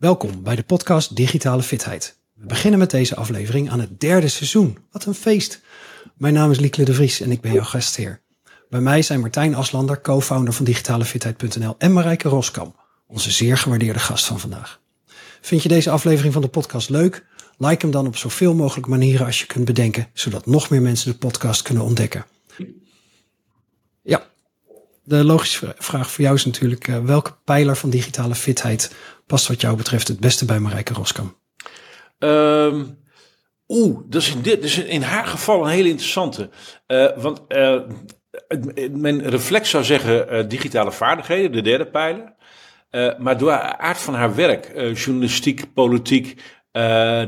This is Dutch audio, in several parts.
Welkom bij de podcast Digitale Fitheid. We beginnen met deze aflevering aan het derde seizoen. Wat een feest! Mijn naam is Liekle de Vries en ik ben jouw gastheer. Bij mij zijn Martijn Aslander, co-founder van digitalefitheid.nl en Marijke Roskam, onze zeer gewaardeerde gast van vandaag. Vind je deze aflevering van de podcast leuk? Like hem dan op zoveel mogelijk manieren als je kunt bedenken, zodat nog meer mensen de podcast kunnen ontdekken. Ja, de logische vraag voor jou is natuurlijk, uh, welke pijler van digitale fitheid past wat jou betreft het beste bij Marijke Roskam? Um, Oeh, dat is in, dit, in haar geval een hele interessante. Uh, want uh, mijn reflex zou zeggen digitale vaardigheden, de derde pijler. maar door de aard van haar werk, journalistiek, politiek,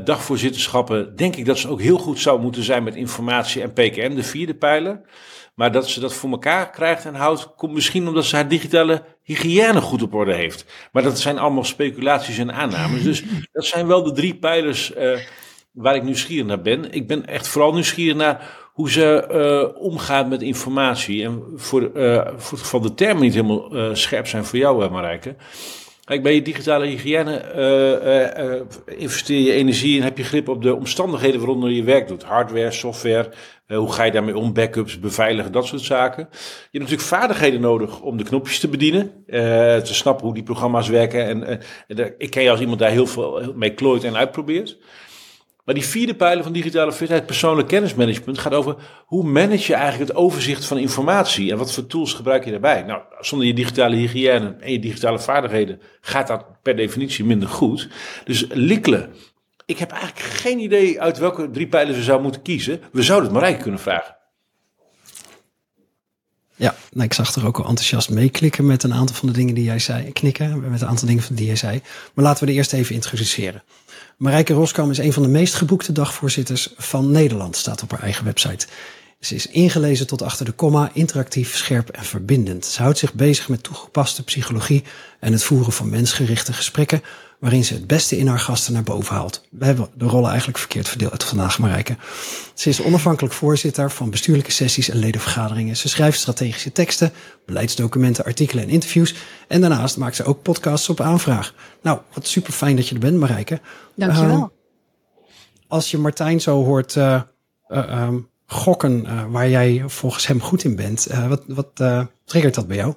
dagvoorzitterschappen, denk ik dat ze ook heel goed zou moeten zijn met informatie en PKM, de vierde pijler. Maar dat ze dat voor elkaar krijgt en houdt, komt misschien omdat ze haar digitale hygiëne goed op orde heeft. Maar dat zijn allemaal speculaties en aannames. Dus dat zijn wel de drie pijlers uh, waar ik nieuwsgierig naar ben. Ik ben echt vooral nieuwsgierig naar hoe ze uh, omgaat met informatie. En voor, uh, voor het geval de termen niet helemaal scherp zijn voor jou, Marijke. Kijk, bij je digitale hygiëne uh, uh, investeer je energie en heb je grip op de omstandigheden waaronder je werk doet. Hardware, software, hoe ga je daarmee om, backups, beveiligen, dat soort zaken. Je hebt natuurlijk vaardigheden nodig om de knopjes te bedienen, te snappen hoe die programma's werken. En, ik ken je als iemand daar heel veel mee klooit en uitprobeert. Maar die vierde pijler van digitale fitheid, persoonlijk kennismanagement, gaat over hoe manage je eigenlijk het overzicht van informatie en wat voor tools gebruik je daarbij. Nou, zonder je digitale hygiëne en je digitale vaardigheden gaat dat per definitie minder goed. Dus likkelen. Ik heb eigenlijk geen idee uit welke drie pijlers we zouden moeten kiezen. We zouden het Marijke kunnen vragen. Ja, nou, ik zag er ook al enthousiast meeklikken met een aantal van de dingen die jij zei. Knikken met een aantal dingen die jij zei. Maar laten we de eerst even introduceren. Marijke Roskam is een van de meest geboekte dagvoorzitters van Nederland, staat op haar eigen website. Ze is ingelezen tot achter de komma, interactief, scherp en verbindend. Ze houdt zich bezig met toegepaste psychologie en het voeren van mensgerichte gesprekken, waarin ze het beste in haar gasten naar boven haalt. We hebben de rollen eigenlijk verkeerd verdeeld vandaag, Marijke. Ze is onafhankelijk voorzitter van bestuurlijke sessies en ledenvergaderingen. Ze schrijft strategische teksten, beleidsdocumenten, artikelen en interviews. En daarnaast maakt ze ook podcasts op aanvraag. Nou, wat super fijn dat je er bent, Marijke. Dankjewel. Uh, als je Martijn zo hoort uh, uh, um, gokken waar jij volgens hem goed in bent, wat, wat triggert dat bij jou?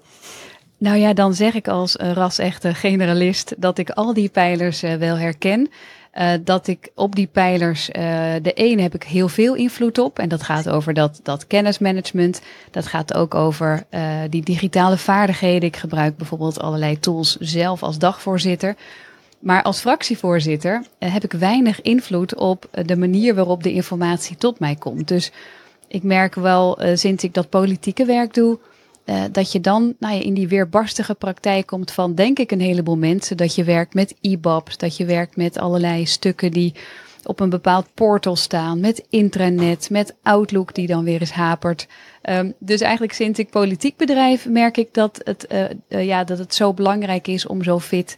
Nou ja, dan zeg ik als ras-echte generalist dat ik al die pijlers wel herken. Uh, dat ik op die pijlers, de ene heb ik heel veel invloed op. En dat gaat over dat, dat kennismanagement. Dat gaat ook over die digitale vaardigheden. Ik gebruik bijvoorbeeld allerlei tools zelf als dagvoorzitter. Maar als fractievoorzitter heb ik weinig invloed op de manier waarop de informatie tot mij komt. Dus ik merk wel, sinds ik dat politieke werk doe, uh, dat je dan nou in die weerbarstige praktijk komt van, denk ik, een heleboel mensen. Dat je werkt met e-babs, dat je werkt met allerlei stukken die op een bepaald portal staan, met intranet, met Outlook die dan weer eens hapert. Um, dus eigenlijk sinds ik politiek bedrijf merk ik dat het, uh, uh, ja, dat het zo belangrijk is om zo fit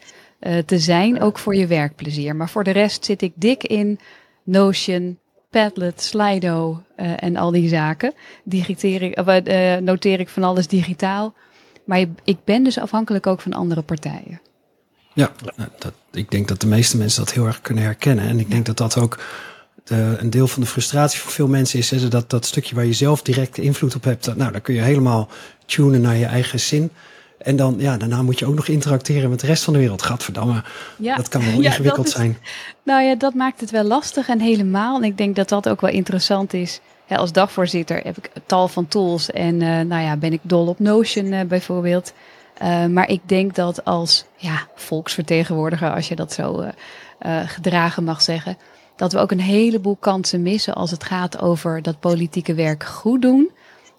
te zijn, ook voor je werkplezier. Maar voor de rest zit ik dik in Notion, Padlet, Slido uh, en al die zaken. Digiteer ik, uh, noteer ik van alles digitaal. Maar ik ben dus afhankelijk ook van andere partijen. Ja, nou, dat, ik denk dat de meeste mensen dat heel erg kunnen herkennen. En ik denk dat dat ook de, een deel van de frustratie voor veel mensen is. Dat, dat stukje waar je zelf direct invloed op hebt. Nou, dan kun je helemaal tunen naar je eigen zin. En dan, ja, daarna moet je ook nog interacteren met de rest van de wereld. Gadverdamme, ja. dat kan wel ja, ingewikkeld is, zijn. Nou ja, dat maakt het wel lastig en helemaal. En ik denk dat dat ook wel interessant is. als dagvoorzitter heb ik tal van tools. En uh, nou ja, ben ik dol op Notion uh, bijvoorbeeld. Uh, maar ik denk dat als ja, volksvertegenwoordiger, als je dat zo gedragen mag zeggen, dat we ook een heleboel kansen missen als het gaat over dat politieke werk goed doen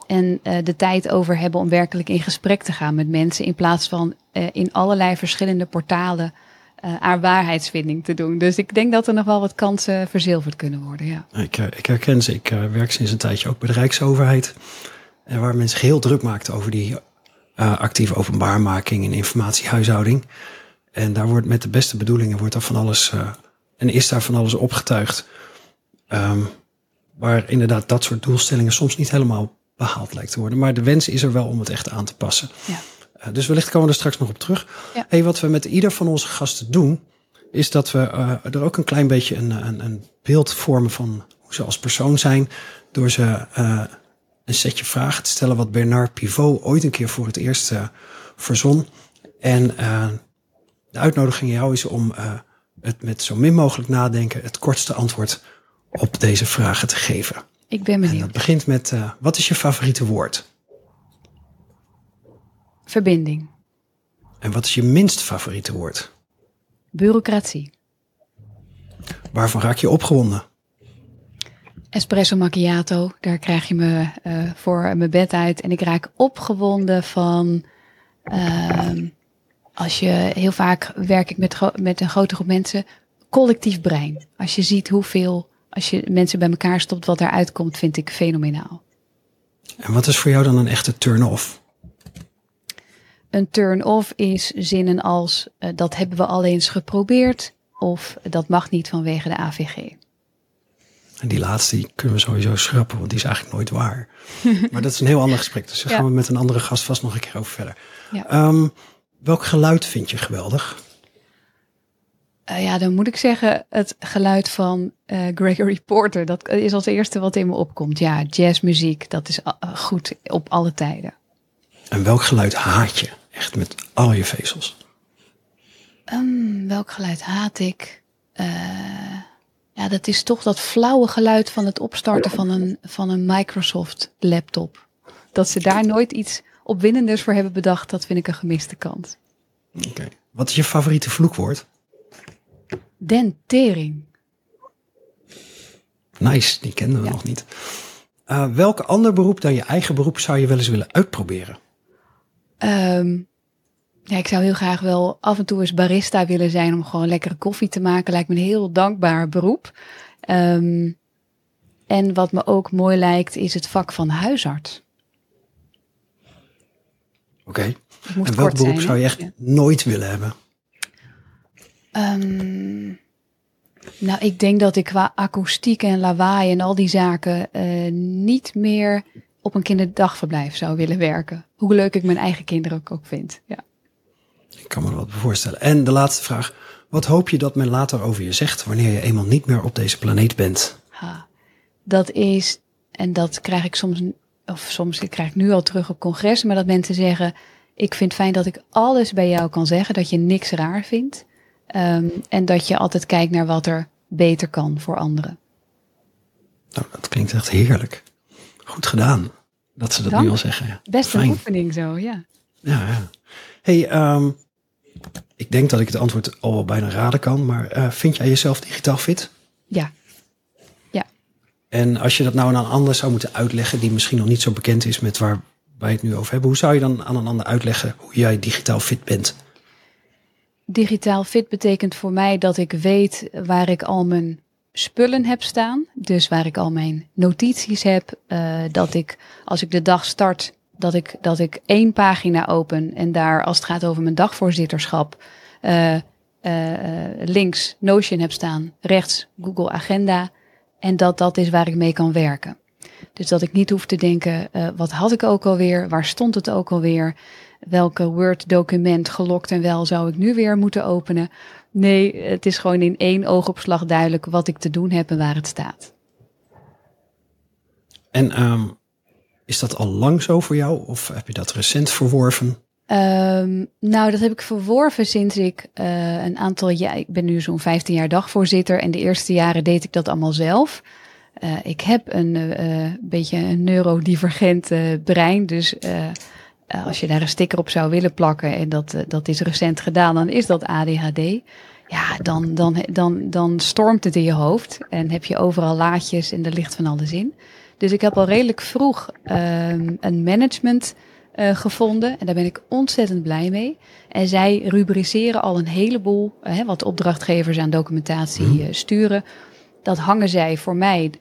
en uh, de tijd over hebben om werkelijk in gesprek te gaan met mensen. In plaats van uh, in allerlei verschillende portalen uh, aan waarheidsvinding te doen. Dus ik denk dat er nog wel wat kansen verzilverd kunnen worden. Ja. Ik, ik herken ze. Ik werk sinds een tijdje ook bij de Rijksoverheid. En waar men zich heel druk maakt over die actieve openbaarmaking en informatiehuishouding. En daar wordt met de beste bedoelingen wordt er van alles en is daar van alles opgetuigd. Um, waar inderdaad dat soort doelstellingen soms niet helemaal behaald lijkt te worden. Maar de wens is er wel om het echt aan te passen. Ja. Uh, dus wellicht komen we er straks nog op terug. Ja. Hey, wat we met ieder van onze gasten doen, is dat we uh, er ook een klein beetje een, een, een, beeld vormen van hoe ze als persoon zijn. Door ze uh, een setje vragen te stellen wat Bernard Pivot ooit een keer voor het eerst verzon. En de uitnodiging aan jou is om het met zo min mogelijk nadenken het kortste antwoord op deze vragen te geven. Ik ben benieuwd. En dat begint met, wat is je favoriete woord? Verbinding. En wat is je minst favoriete woord? Bureaucratie. Waarvan raak je opgewonden? Espresso macchiato, daar krijg je me uh, voor mijn bed uit. En ik raak opgewonden van. Uh, als je heel vaak werk ik met, met een grote groep mensen. Collectief brein. Als je ziet hoeveel. Als je mensen bij elkaar stopt, wat eruit komt, vind ik fenomenaal. En wat is voor jou dan een echte turn-off? Een turn-off is zinnen als uh, dat hebben we al eens geprobeerd of dat mag niet vanwege de AVG. En die laatste die kunnen we sowieso schrappen, want die is eigenlijk nooit waar. maar dat is een heel ander gesprek, dus daar gaan we met een andere gast vast nog een keer over verder. Ja. Um, welk geluid vind je geweldig? Uh, ja, dan moet ik zeggen het geluid van uh, Gregory Porter. Dat is als eerste wat in me opkomt. Ja, jazzmuziek, dat is goed op alle tijden. En welk geluid haat je? Echt met al je vezels. Um, welk geluid haat ik? Uh, ja, dat is toch dat flauwe geluid van het opstarten van een, van een Microsoft laptop. Dat ze daar nooit iets opwindenders voor hebben bedacht, dat vind ik een gemiste kans. Oké. Wat is je favoriete vloekwoord? Dentering. Nice, die kenden we nog niet. Uh, welk ander beroep dan je eigen beroep zou je wel eens willen uitproberen? Um, ja, ik zou heel graag wel af en toe eens barista willen zijn om gewoon lekkere koffie te maken. Lijkt me een heel dankbaar beroep. Um, en wat me ook mooi lijkt, is het vak van huisarts. Oké. Okay. En welk beroep zijn, zou je echt nooit willen hebben? Um, nou, ik denk dat ik qua akoestiek en lawaai en al die zaken uh, niet meer op een kinderdagverblijf zou willen werken. Hoe leuk ik mijn eigen kinderen ook, ook vind. Ja. Ik kan me wat voorstellen. En de laatste vraag. Wat hoop je dat men later over je zegt wanneer je eenmaal niet meer op deze planeet bent? Ha, dat is, en dat krijg ik soms, of soms krijg ik nu al terug op congressen, maar dat mensen zeggen, ik vind fijn dat ik alles bij jou kan zeggen, dat je niks raar vindt. Um, en dat je altijd kijkt naar wat er beter kan voor anderen. Nou, dat klinkt echt heerlijk. Goed gedaan. Dat ze dat Dank. nu al zeggen. Ja. Best een oefening zo, ja. Ja, ja. Hey, um, ik denk dat ik het antwoord al wel bijna raden kan, maar uh, vind jij jezelf digitaal fit? Ja. Ja. En als je dat nou aan een ander zou moeten uitleggen, die misschien nog niet zo bekend is met waar wij het nu over hebben, hoe zou je dan aan een ander uitleggen hoe jij digitaal fit bent? Digitaal fit betekent voor mij dat ik weet waar ik al mijn spullen heb staan. Dus waar ik al mijn notities heb. Uh, dat ik als ik de dag start dat ik, dat ik één pagina open en daar, als het gaat over mijn dagvoorzitterschap, uh, uh, links Notion heb staan, rechts Google Agenda. En dat dat is waar ik mee kan werken. Dus dat ik niet hoef te denken, wat had ik ook alweer, waar stond het ook alweer, welke Word-document gelokt en wel zou ik nu weer moeten openen. Nee, het is gewoon in één oogopslag duidelijk wat ik te doen heb en waar het staat. En um, is dat al lang zo voor jou of heb je dat recent verworven? Um, nou, dat heb ik verworven sinds ik uh, een aantal jaar. Ik ben nu zo'n 15 jaar dagvoorzitter en de eerste jaren deed ik dat allemaal zelf. Uh, ik heb een uh, beetje een neurodivergent brein, dus als je daar een sticker op zou willen plakken en dat, dat is recent gedaan, dan is dat ADHD. Ja, dan, dan, dan, dan stormt het in je hoofd en heb je overal laadjes en er ligt van alles in. Dus ik heb al redelijk vroeg um, een management uh, gevonden. En daar ben ik ontzettend blij mee. En zij rubriceren al een heleboel, uh, wat opdrachtgevers aan documentatie uh, sturen. Dat hangen zij voor mij.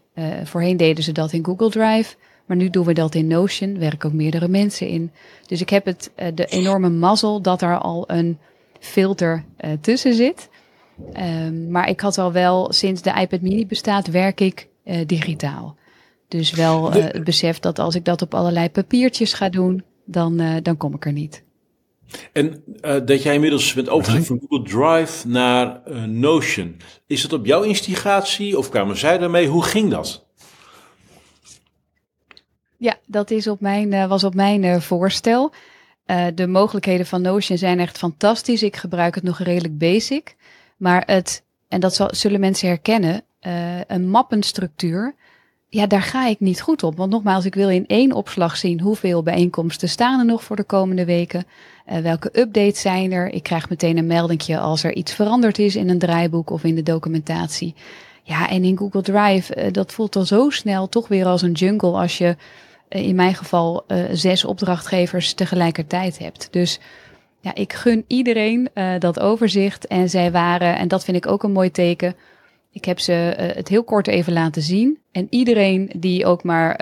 voorheen deden ze dat in Google Drive. Maar nu doen we dat in Notion. Werken ook meerdere mensen in. Dus ik heb het, de enorme mazzel dat er al een filter tussen zit. Um, maar ik had al wel, sinds de iPad mini bestaat, werk ik digitaal. Dus wel uh, het besef dat als ik dat op allerlei papiertjes ga doen, dan, uh, dan kom ik er niet. En uh, dat jij inmiddels bent overgestapt van Google Drive naar uh, Notion. Is dat op jouw instigatie of kwamen zij daarmee? Hoe ging dat? Ja, dat is op mijn, uh, was op mijn voorstel. de mogelijkheden van Notion zijn echt fantastisch. Ik gebruik het nog redelijk basic. Maar het, en dat zal, zullen mensen herkennen, een mappenstructuur ja, daar ga ik niet goed op. Want nogmaals, ik wil in één opslag zien hoeveel bijeenkomsten staan er nog voor de komende weken. Uh, welke updates zijn er? Ik krijg meteen een meldingje als er iets veranderd is in een draaiboek of in de documentatie. Ja, en in Google Drive, dat voelt al zo snel toch weer als een jungle als je in mijn geval zes opdrachtgevers tegelijkertijd hebt. Dus ja, ik gun iedereen dat overzicht. En zij waren, en dat vind ik ook een mooi teken ik heb ze uh, het heel kort even laten zien. En iedereen die ook maar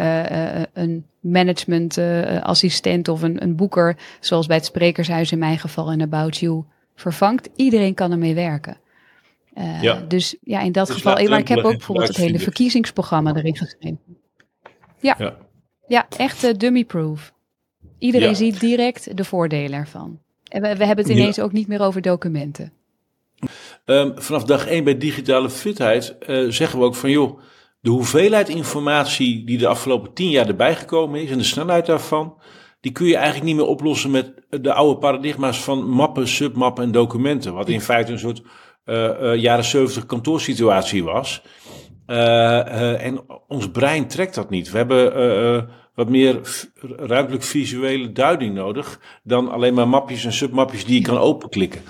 een managementassistent of een, een boeker, zoals bij het Sprekershuis in mijn geval en About You, vervangt, iedereen kan ermee werken. Ja. Dus ja, in dat dus geval. Maar ik heb ook bijvoorbeeld het hele verkiezingsprogramma erin geschreven. Ja, ja. Ja echt dummy-proof. Iedereen ja. ziet direct de voordelen ervan. En we, we hebben het ineens ook niet meer over documenten. Um, vanaf dag 1 bij digitale fitheid uh, zeggen we ook van joh, de hoeveelheid informatie die de afgelopen 10 jaar erbij gekomen is en de snelheid daarvan, die kun je eigenlijk niet meer oplossen met de oude paradigma's van mappen, submappen en documenten. Wat in feite een soort uh, uh, jaren 70 kantoorsituatie was. En ons brein trekt dat niet. We hebben wat meer ruimtelijk visuele duiding nodig dan alleen maar mapjes en submapjes die je kan openklikken.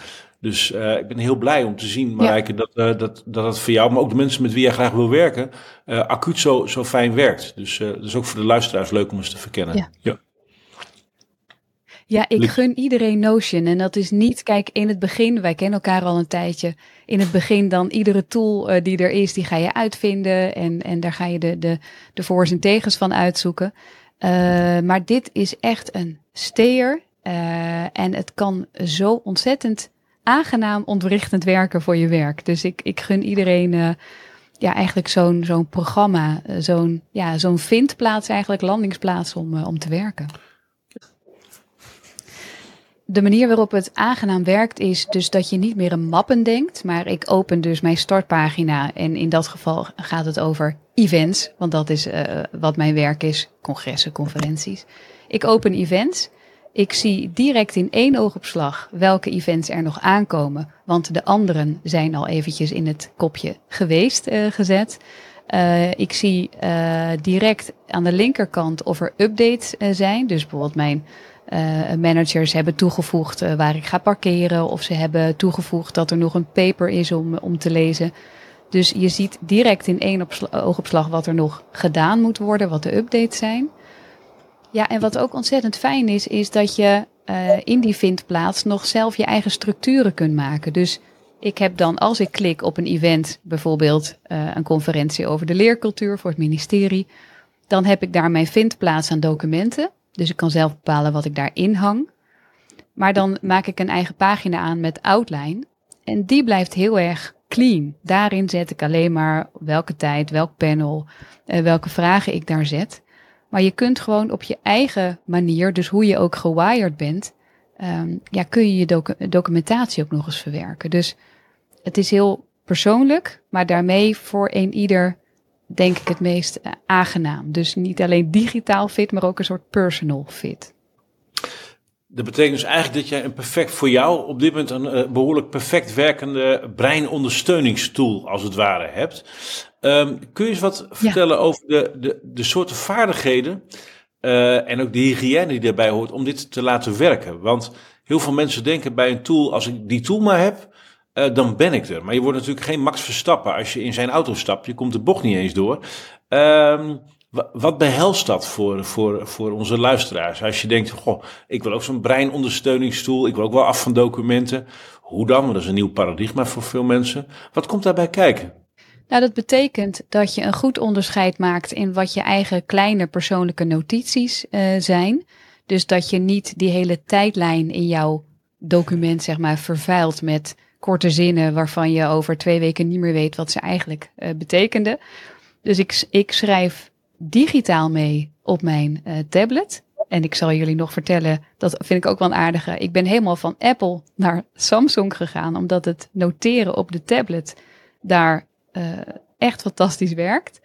Dus uh, ik ben heel blij om te zien, Marijke, ja. dat, uh, dat, dat het voor jou, maar ook de mensen met wie jij graag wil werken, uh, acuut zo, zo fijn werkt. Dus dat is ook voor de luisteraars leuk om eens te verkennen. Ja. ja. Ja, ik gun iedereen Notion. En dat is niet, kijk, in het begin, wij kennen elkaar al een tijdje. In het begin dan iedere tool uh, die er is, die ga je uitvinden. En, en daar ga je de, de, de voor's en tegens van uitzoeken. Uh, maar dit is echt een steer. Uh, en het kan zo ontzettend aangenaam ontwrichtend werken voor je werk. Dus ik, ik gun iedereen ja, eigenlijk zo'n zo'n programma, zo'n ja, zo'n vindplaats, eigenlijk landingsplaats om, om te werken. De manier waarop het aangenaam werkt is dus dat je niet meer een mappen denkt, maar ik open dus mijn startpagina en in dat geval gaat het over events, want dat is wat mijn werk is, congressen, conferenties. Ik open events ik zie direct in één oogopslag welke events er nog aankomen, want de anderen zijn al eventjes in het kopje geweest uh, gezet. Uh, ik zie direct aan de linkerkant of er updates zijn. Dus bijvoorbeeld mijn managers hebben toegevoegd waar ik ga parkeren, of ze hebben toegevoegd dat er nog een paper is om, om te lezen. Dus je ziet direct in één oogopslag wat er nog gedaan moet worden, wat de updates zijn. Ja, en wat ook ontzettend fijn is, is dat je uh, in die vindplaats nog zelf je eigen structuren kunt maken. Dus ik heb dan, als ik klik op een event, bijvoorbeeld uh, een conferentie over de leercultuur voor het ministerie, dan heb ik daar mijn vindplaats aan documenten. Dus ik kan zelf bepalen wat ik daarin hang. Maar dan maak ik een eigen pagina aan met outline. En die blijft heel erg clean. Daarin zet ik alleen maar welke tijd, welk panel, uh, welke vragen ik daar zet. Maar je kunt gewoon op je eigen manier, dus hoe je ook gewired bent, um, ja, kun je je docu documentatie ook nog eens verwerken. Dus het is heel persoonlijk, maar daarmee voor een ieder denk ik het meest uh, aangenaam. Dus niet alleen digitaal fit, maar ook een soort personal fit. Dat betekent dus eigenlijk dat jij een perfect voor jou op dit moment een uh, behoorlijk perfect werkende breinondersteuningstool als het ware hebt. Um, kun je eens wat vertellen over de, de, de soorten vaardigheden uh, en ook de hygiëne die daarbij hoort om dit te laten werken? Want heel veel mensen denken bij een tool, als ik die tool maar heb, uh, dan ben ik er. Maar je wordt natuurlijk geen Max Verstappen als je in zijn auto stapt. Je komt de bocht niet eens door. Um, wat behelst dat voor, voor, voor onze luisteraars? Als je denkt, goh, ik wil ook zo'n breinondersteuningstool, ik wil ook wel af van documenten. Hoe dan? Dat is een nieuw paradigma voor veel mensen. Wat komt daarbij kijken? Nou, dat betekent dat je een goed onderscheid maakt in wat je eigen kleine persoonlijke notities uh, zijn. Dus dat je niet die hele tijdlijn in jouw document, zeg maar, vervuilt met korte zinnen waarvan je over twee weken niet meer weet wat ze eigenlijk uh, betekenden. Dus ik, ik schrijf digitaal mee op mijn uh, tablet. En ik zal jullie nog vertellen, dat vind ik ook wel een aardige. Ik ben helemaal van Apple naar Samsung gegaan, omdat het noteren op de tablet daar uh, echt fantastisch werkt.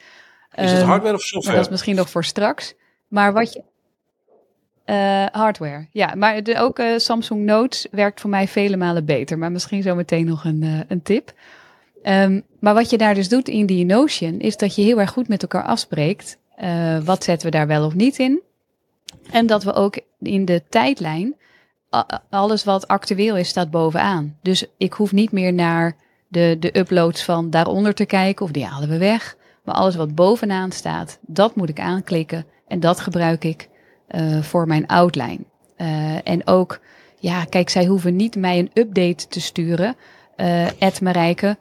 Is het Ehm, hardware of software? dat is misschien nog voor straks. Maar wat je. Eh, hardware, ja. Maar de, ook eh, Samsung Notes werkt voor mij vele malen beter. Maar misschien zo meteen nog een, eh, een tip. Ehm, maar wat je daar dus doet in die Notion, is dat je heel erg goed met elkaar afspreekt. wat zetten we daar wel of niet in? En dat we ook in de tijdlijn, alles wat actueel is, staat bovenaan. Dus ik hoef niet meer naar de, de uploads van daaronder te kijken, of die halen we weg. Maar alles wat bovenaan staat, dat moet ik aanklikken. En dat gebruik ik eh, voor mijn outline. Eh, en ook, ja, kijk, zij hoeven niet mij een update te sturen. eh Ed Marijke,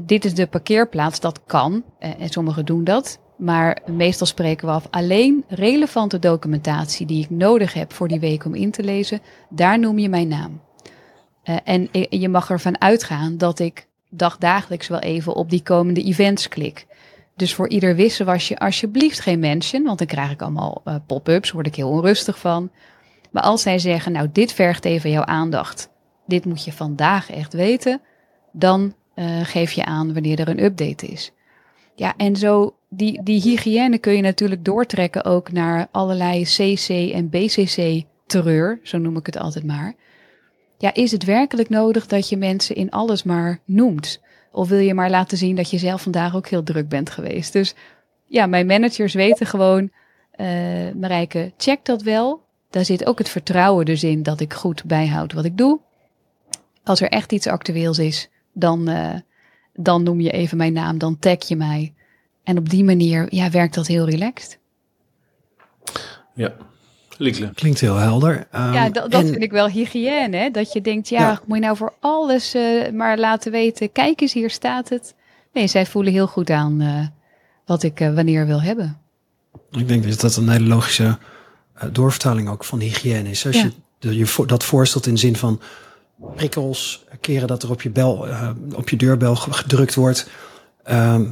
dit is de parkeerplaats. Dat kan. en sommigen doen dat. Maar meestal spreken we af alleen relevante documentatie die ik nodig heb voor die week om in te lezen. Daar noem je mijn naam. En je mag ervan uitgaan dat ik dagdagelijks wel even op die komende events klik. Dus voor ieder wissen was je alsjeblieft geen mention, want dan krijg ik allemaal eh, pop-ups, word ik heel onrustig van. Maar als zij zeggen, nou dit vergt even jouw aandacht, dit moet je vandaag echt weten, dan eh, geef je aan wanneer er een update is. Ja, en zo die, die hygiëne kun je natuurlijk doortrekken ook naar allerlei CC en BCC terreur, zo noem ik het altijd maar. Ja, is het werkelijk nodig dat je mensen in alles maar noemt? Of wil je maar laten zien dat je zelf vandaag ook heel druk bent geweest? Dus ja, mijn managers weten gewoon, eh Marijke, check dat wel. Daar zit ook het vertrouwen dus in dat ik goed bijhoud wat ik doe. Als er echt iets actueels is, dan, eh, dan noem je even mijn naam, dan tag je mij. En op die manier ja, werkt dat heel relaxed. Ja. Klinkt heel helder. Ehm, ja, dat, dat en- vind ik wel hygiëne. Hè? Dat je denkt, ja, Ja. moet je nou voor alles eh, maar laten weten. Kijk eens, hier staat het. Nee, zij voelen heel goed aan eh, wat ik eh, wanneer wil hebben. Ik denk dat dat een hele logische eh, doorvertaling ook van hygiëne is. Als Ja. je de- je vo- dat voorstelt in de zin van prikkels, keren dat er op je, bel, eh, op je deurbel ge- gedrukt wordt. ehm,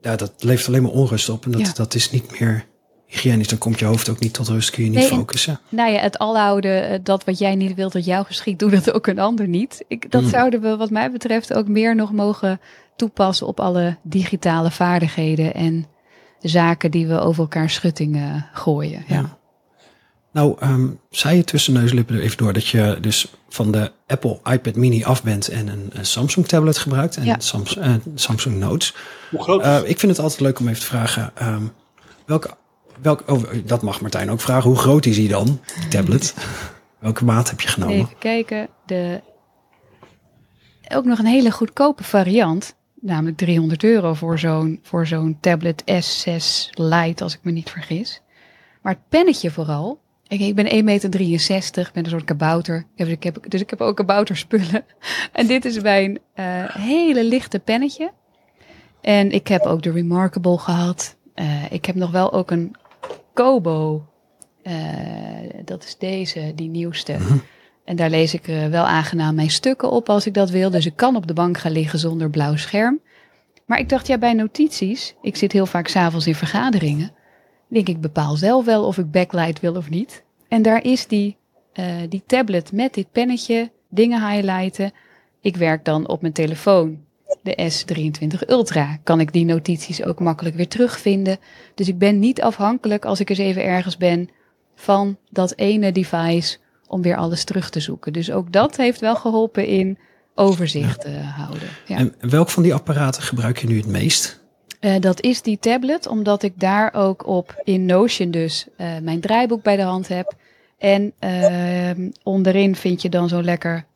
ja, dat levert alleen maar onrust op. En dat, Ja. dat is niet meer hygiënisch. Dan komt je hoofd ook niet tot rust, kun je niet Nee, en- focussen. Nou ja, het alloude, eh, dat wat jij niet wilt dat jou geschiet, doe dat ook een ander niet. Ik, dat Mm. zouden we wat mij betreft ook meer nog mogen toepassen op alle digitale vaardigheden en zaken die we over elkaar schutting eh, gooien. Ja. Ja. Nou, ehm, zei je tussen neuslippen er even door dat je dus van de Apple iPad mini af bent en een, een Samsung tablet gebruikt en Ja. Sams- eh, Samsung Notes. Hoe groot? Eh, ik vind het altijd leuk om even te vragen, ehm, welke, welke, oh, dat mag Martijn ook vragen, hoe groot is hij dan, die tablet? welke maat heb je genomen? Even kijken. De... Ook nog een hele goedkope variant. Namelijk 300 euro voor zo'n, voor zo'n tablet S6 Lite, als ik me niet vergis. Maar het pennetje vooral. Ik, ik ben 1,63 meter, ben een soort kabouter. Ik heb- ik heb, dus ik heb ook kabouterspullen. En dit is mijn eh, hele lichte pennetje. En ik heb ook de Remarkable gehad. Eh, ik heb nog wel ook een Kobo. Eh, dat is deze, die nieuwste. En daar lees ik eh, wel aangenaam mijn stukken op als ik dat wil. Dus ik kan op de bank gaan liggen zonder blauw scherm. Maar ik dacht, ja, bij notities, ik zit heel vaak s'avonds in vergaderingen. Denk ik bepaal zelf wel of ik backlight wil of niet. En daar is die, eh, die tablet met dit pennetje, dingen highlighten. Ik werk dan op mijn telefoon, de S23 Ultra. Kan ik die notities ook makkelijk weer terugvinden. Dus ik ben niet afhankelijk als ik eens even ergens ben van dat ene device om weer alles terug te zoeken. Dus ook dat heeft wel geholpen in overzicht eh, houden. Ja. En welk van die apparaten gebruik je nu het meest? Eh, dat is die tablet, omdat ik daar ook op in Notion dus eh, mijn draaiboek bij de hand heb. En ehm, onderin vind je dan zo'n lekker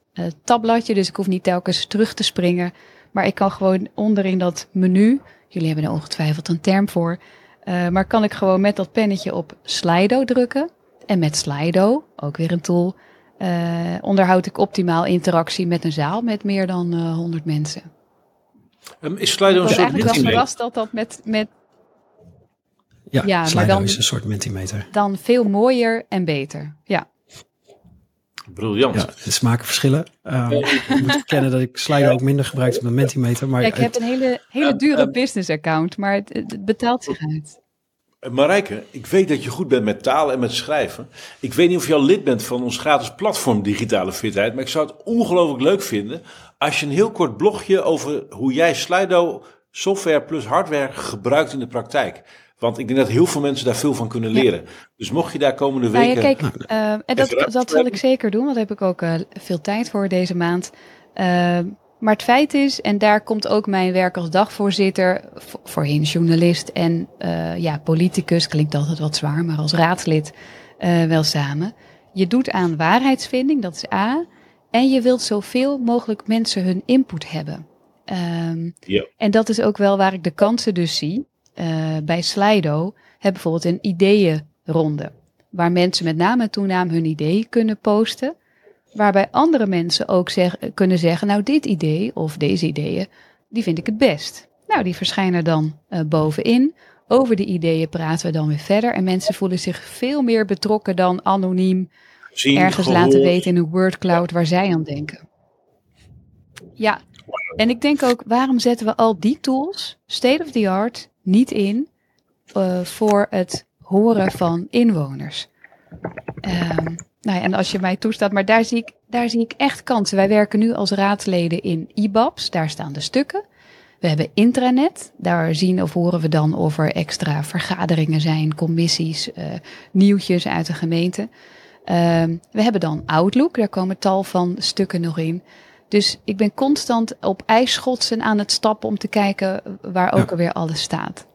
tabbladje, dus ik hoef niet telkens terug te springen. Maar ik kan gewoon onderin dat menu, jullie hebben er ongetwijfeld een term voor, eh, maar kan ik gewoon met dat pennetje op Slido drukken. En met Slido, ook weer een tool, eh, onderhoud ik optimaal interactie met een zaal met meer dan eh 100 mensen. Ehm, is Slido een was soort eigenlijk mentimeter? verrast dat dat met, met Ja, Ja, maar Slido dan- is een soort mentimeter. dan veel mooier en beter. Ja, Briljant. Ja, de smaken verschillen. Ehm, ik moet bekennen dat ik Slido ook minder gebruik dan Mentimeter. Maar ja ik heb een hele, hele dure eh, business account, maar het, het betaalt zich uit. Marijke, ik weet dat je goed bent met talen en met schrijven. Ik weet niet of je al lid bent van ons gratis platform Digitale Fitheid, maar ik zou het ongelooflijk leuk vinden als je een heel kort blogje over hoe jij Slido software plus hardware gebruikt in de praktijk. Want ik denk dat heel veel mensen daar veel van kunnen leren. Dus mocht je daar komende Nou weken... ja, kijk, eh, en dat, dat zal ik zeker doen, want daar heb ik ook eh, veel tijd voor deze maand. Eh, maar het feit is, en daar komt ook mijn werk als dagvoorzitter, vo- voorheen journalist en ja, politicus, klinkt altijd wat zwaar, maar als raadslid wel samen. Je doet aan waarheidsvinding, dat is A. En je wilt zoveel mogelijk mensen hun input hebben. Ehm, Ja. En dat is ook wel waar ik de kansen dus zie. Eh, bij Slido heb bijvoorbeeld een ideeënronde. Waar mensen met naam en toenaam hun idee kunnen posten. Waarbij andere mensen ook zeg, kunnen zeggen, nou dit idee of deze ideeën, die vind ik het best. Nou, die verschijnen dan eh, bovenin. Over de ideeën praten we dan weer verder. En mensen voelen zich veel meer betrokken dan anoniem zien, ergens gehoord. laten weten in een wordcloud waar zij aan denken. Ja, en ik denk ook, waarom zetten we al die tools, state of the art, niet in eh, voor het horen van inwoners? Ehm, nou ja, en als je mij toestaat, maar daar zie, ik, daar zie ik echt kansen. Wij werken nu als raadsleden in IBABs, daar staan de stukken. We hebben intranet, daar zien of horen we dan of er extra vergaderingen zijn, commissies, eh, nieuwtjes uit de gemeente. Ehm, we hebben dan Outlook, daar komen tal van stukken nog in. Dus ik ben constant op ijsschotsen aan het stappen om te kijken waar ook Ja. alweer alles staat.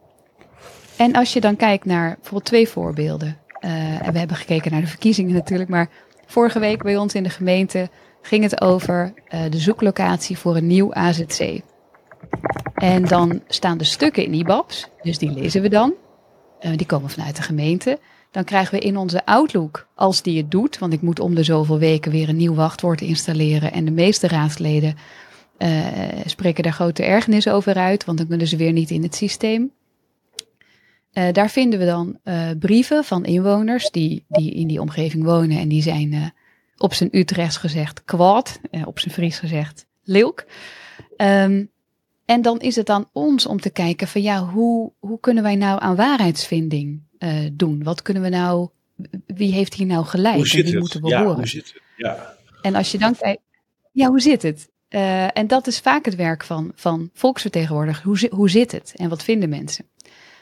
En als je dan kijkt naar bijvoorbeeld twee voorbeelden. eh, en we hebben gekeken naar de verkiezingen natuurlijk, maar vorige week bij ons in de gemeente ging het over eh, de zoeklocatie voor een nieuw AZC. En dan staan de stukken in IBABs, dus die lezen we dan. Eh, die komen vanuit de gemeente. Dan krijgen we in onze Outlook, als die het doet, want ik moet om de zoveel weken weer een nieuw wachtwoord installeren. En de meeste raadsleden eh, spreken daar grote ergernis over uit, want dan kunnen ze weer niet in het systeem. Eh, daar vinden we dan eh, brieven van inwoners die, die in die omgeving wonen en die zijn op zijn Utrechts gezegd kwaad, op zijn Fries gezegd leuk. Ehm, en dan is het aan ons om te kijken van ja, hoe, hoe kunnen wij nou aan waarheidsvinding eh, doen? Wat kunnen we nou, wie heeft hier nou gelijk Hoe en zit wie het? moeten we ja, horen? hoe zit het? Ja. En als je dan kijkt, ja, hoe zit het? Eh, en dat is vaak het werk van, van volksvertegenwoordigers. Hoe, hoe zit het en wat vinden mensen?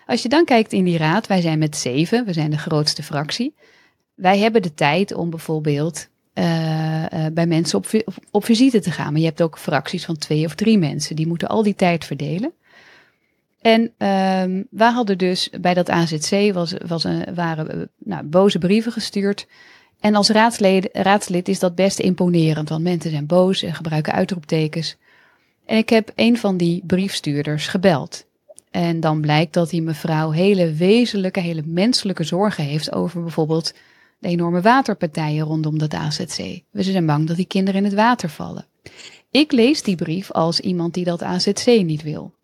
Als je dan kijkt in die raad, wij zijn met zeven, we zijn de grootste fractie. Wij hebben de tijd om bijvoorbeeld eh, bij mensen op, op, op visite te gaan. Maar je hebt ook fracties van twee of drie mensen. Die moeten al die tijd verdelen. En ehm wij hadden dus bij dat AZC was, was een, waren eh, nou, boze brieven gestuurd. En als raadslid, raadslid is dat best imponerend, want mensen zijn boos en gebruiken uitroeptekens. En ik heb een van die briefstuurders gebeld. En dan blijkt dat die mevrouw hele wezenlijke, hele menselijke zorgen heeft over bijvoorbeeld de enorme waterpartijen rondom dat AZC. We zijn bang dat die kinderen in het water vallen. Ik lees die brief als iemand die dat AZC niet wil.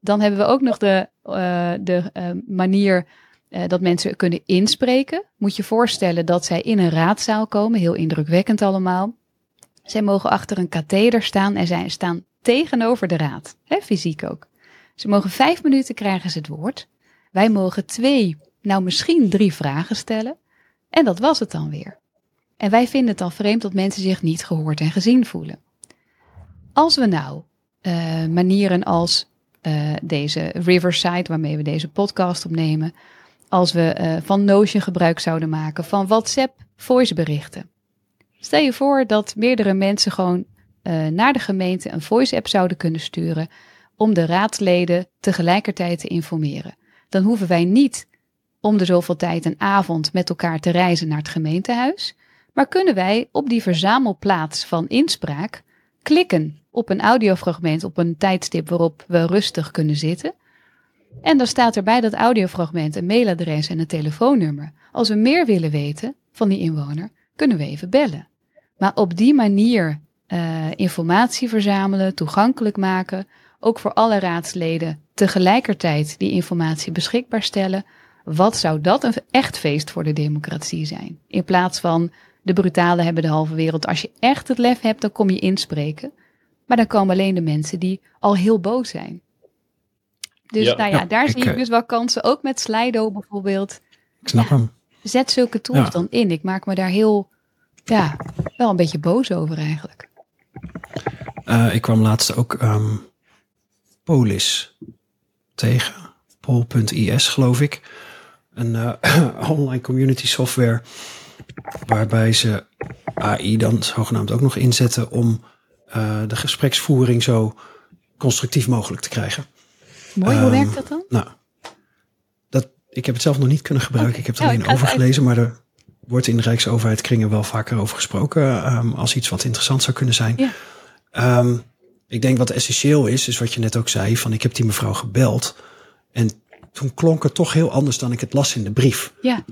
Dan hebben we ook nog de, eh, de eh, manier eh, dat mensen kunnen inspreken. Moet je voorstellen dat zij in een raadzaal komen, heel indrukwekkend allemaal. Zij mogen achter een katheder staan en zij staan tegenover de raad, hè, fysiek ook. Ze mogen vijf minuten krijgen ze het woord. Wij mogen twee, nou misschien drie vragen stellen. En dat was het dan weer. En wij vinden het dan vreemd dat mensen zich niet gehoord en gezien voelen. Als we nou manieren als eh, deze Riverside, waarmee we deze podcast opnemen, als we eh, van Notion gebruik zouden maken, van WhatsApp voiceberichten. Stel je voor dat meerdere mensen gewoon eh, naar de gemeente een voice-app zouden kunnen sturen om de raadsleden tegelijkertijd te informeren. Dan hoeven wij niet om de zoveel tijd een avond met elkaar te reizen naar het gemeentehuis, maar kunnen wij op die verzamelplaats van inspraak klikken op een audiofragment op een tijdstip waarop we rustig kunnen zitten. En dan staat er bij dat audiofragment een mailadres en een telefoonnummer. Als we meer willen weten van die inwoner, kunnen we even bellen. Maar op die manier eh, informatie verzamelen, toegankelijk maken, ook voor alle raadsleden tegelijkertijd die informatie beschikbaar stellen. Wat zou dat een echt feest voor de democratie zijn? In plaats van de brutale hebben de halve wereld. Als je echt het lef hebt, dan kom je inspreken. Maar dan komen alleen de mensen die al heel boos zijn. Dus Ja. nou ja, daar zie ik eh, dus wel kansen. Ook met Slido bijvoorbeeld. Ik snap Ja. hem. Zet zulke tools Ja. dan in. Ik maak me daar heel, ja, wel een beetje boos over eigenlijk. Eh, ik kwam laatst ook ehm, Polis tegen. Pol.is geloof ik. Een eh, online community software waarbij ze AI dan zogenaamd ook nog inzetten om eh, de gespreksvoering zo constructief mogelijk te krijgen. Mooi, hoe Ehm, werkt dat dan? Nou, dat, ik heb het zelf nog niet kunnen gebruiken. Ik heb alleen het over gelezen, maar er wordt in de Rijksoverheid kringen wel vaker over gesproken ehm, als iets wat interessant zou kunnen zijn. Ja. Ehm, ik denk wat essentieel is, is wat je net ook zei, van ik heb die mevrouw gebeld en toen klonk het toch heel anders dan ik het las in de brief. Ja,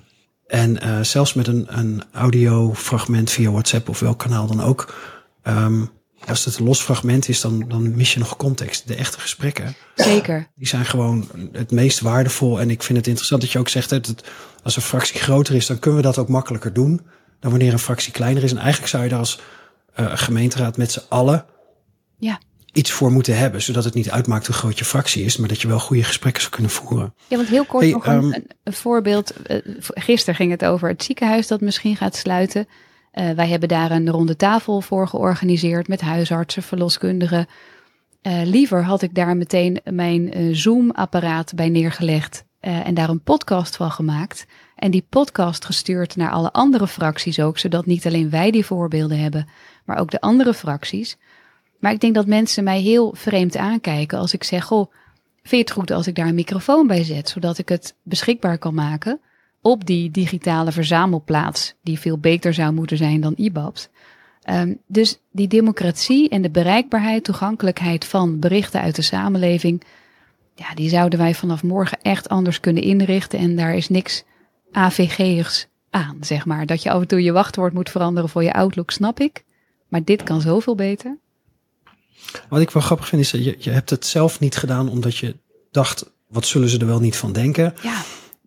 En eh, zelfs met een, een audiofragment via WhatsApp of welk kanaal dan ook. ehm, als het een los fragment is, dan, dan mis je nog context. De echte gesprekken, zeker. die zijn gewoon het meest waardevol. En ik vind het interessant dat je ook zegt, hè, dat als een fractie groter is, dan kunnen we dat ook makkelijker doen. Dan wanneer een fractie kleiner is. En eigenlijk zou je daar als eh, gemeenteraad met z'n allen Ja. Iets voor moeten hebben. Zodat het niet uitmaakt hoe groot je fractie is, maar dat je wel goede gesprekken zou kunnen voeren. Ja, want heel kort Hey, nog een, ehm, een, een voorbeeld. Eh, gisteren ging het over het ziekenhuis dat misschien gaat sluiten. Eh, wij hebben daar een ronde tafel voor georganiseerd met huisartsen, verloskundigen. Eh, liever had ik daar meteen mijn Zoom-apparaat bij neergelegd en daar een podcast van gemaakt. En die podcast gestuurd naar alle andere fracties ook, zodat niet alleen wij die voorbeelden hebben, maar ook de andere fracties. Maar ik denk dat mensen mij heel vreemd aankijken als ik zeg, goh, Vind je het goed als ik daar een microfoon bij zet, zodat ik het beschikbaar kan maken op die digitale verzamelplaats, die veel beter zou moeten zijn dan IBABS? Ehm, dus die democratie en de bereikbaarheid, toegankelijkheid van berichten uit de samenleving, ja, die zouden wij vanaf morgen echt anders kunnen inrichten. En daar is niks AVG'ers aan, zeg maar. Dat je af en toe je wachtwoord moet veranderen voor je Outlook, snap ik. Maar dit kan zoveel beter. Wat ik wel grappig vind is dat je, je hebt het zelf niet gedaan omdat je dacht, wat zullen ze er wel niet van denken? Ja,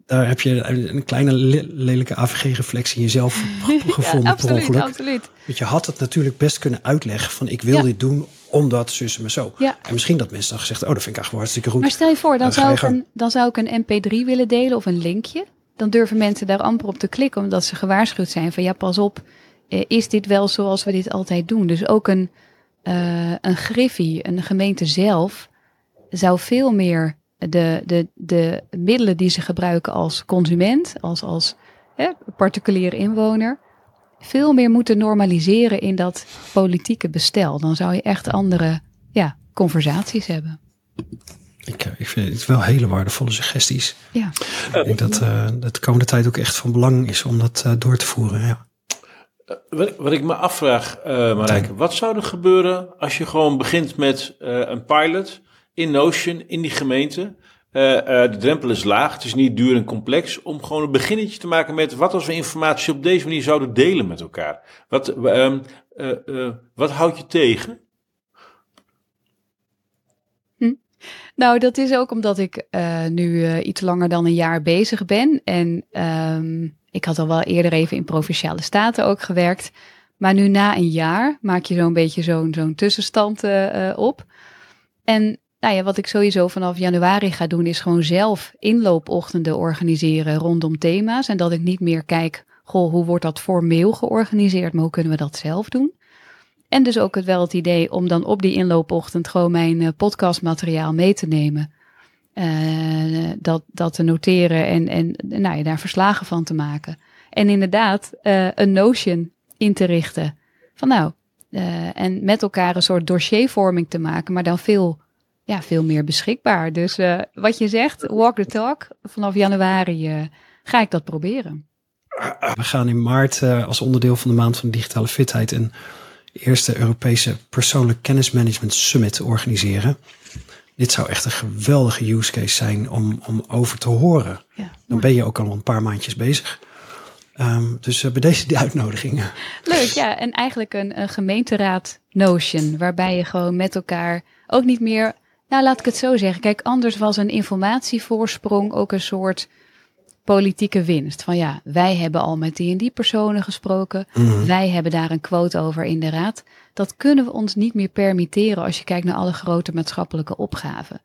Daar heb je een kleine le- lelijke AVG-reflectie in jezelf ge- gevonden absoluut. Want je had het natuurlijk best kunnen uitleggen van ik wil Ja. dit doen omdat zus me zo. Ja. En misschien dat mensen dan gezegd, oh dat vind ik eigenlijk wel hartstikke goed. Maar stel je voor, dan zou, ik een, dan zou ik een mp3 willen delen of een linkje. Dan durven mensen daar amper op te klikken, omdat ze gewaarschuwd zijn van ja, pas op, eh, is dit wel zoals we dit altijd doen? Dus ook een, eh, een griffie, een gemeente zelf, zou veel meer de, de, de middelen die ze gebruiken als consument, als, als hè, particulier inwoner, veel meer moeten normaliseren in dat politieke bestel. Dan zou je echt andere ja, conversaties hebben. Ik, eh, ik vind het wel hele waardevolle suggesties. Ja. Ik denk dat dat de komende tijd ook echt van belang is om dat door te voeren. Ja. Wat, wat ik me afvraag, eh Marijke, wat zou er gebeuren als je gewoon begint met eh, een pilot in Notion, in die gemeente? Eh, eh, de drempel is laag, het is niet duur en complex. Om gewoon een beginnetje te maken met wat als we informatie op deze manier zouden delen met elkaar. Wat, ehm, eh, eh, wat houd je tegen? Nou, dat is ook omdat ik eh, nu eh, iets langer dan een jaar bezig ben. En ehm, ik had al wel eerder even in provinciale staten ook gewerkt. Maar nu na een jaar maak je zo'n beetje zo'n tussenstand eh, eh, op. En nou ja, wat ik sowieso vanaf januari ga doen, is gewoon zelf inloopochtenden organiseren rondom thema's. En dat ik niet meer kijk, goh, hoe wordt dat formeel georganiseerd, maar hoe kunnen we dat zelf doen? En dus ook het wel het idee om dan op die inloopochtend gewoon mijn eh, podcastmateriaal mee te nemen. Eh, dat, dat te noteren en, en nou ja, daar verslagen van te maken. En inderdaad, eh, een Notion in te richten. Van nou, eh, en met elkaar een soort dossiervorming te maken, maar dan veel, ja, veel meer beschikbaar. Dus wat je zegt, walk the talk. Vanaf januari ga ik dat proberen. We gaan in maart als onderdeel van de maand van de digitale fitheid een eerste Europese persoonlijk kennismanagement summit organiseren. Dit zou echt een geweldige use case zijn om, om over te horen. Ja, Dan ben je ook al een paar maandjes bezig. Ehm, dus eh, bij deze die uitnodiging. Leuk, ja. En eigenlijk een, een gemeenteraad notion, waarbij je gewoon met elkaar ook niet meer, nou laat ik het zo zeggen. Kijk, anders was een informatievoorsprong ook een soort politieke winst. Van ja, wij hebben al met die en die personen gesproken. Mhm. Wij hebben daar een quote over in de raad. Dat kunnen we ons niet meer permitteren als je kijkt naar alle grote maatschappelijke opgaven.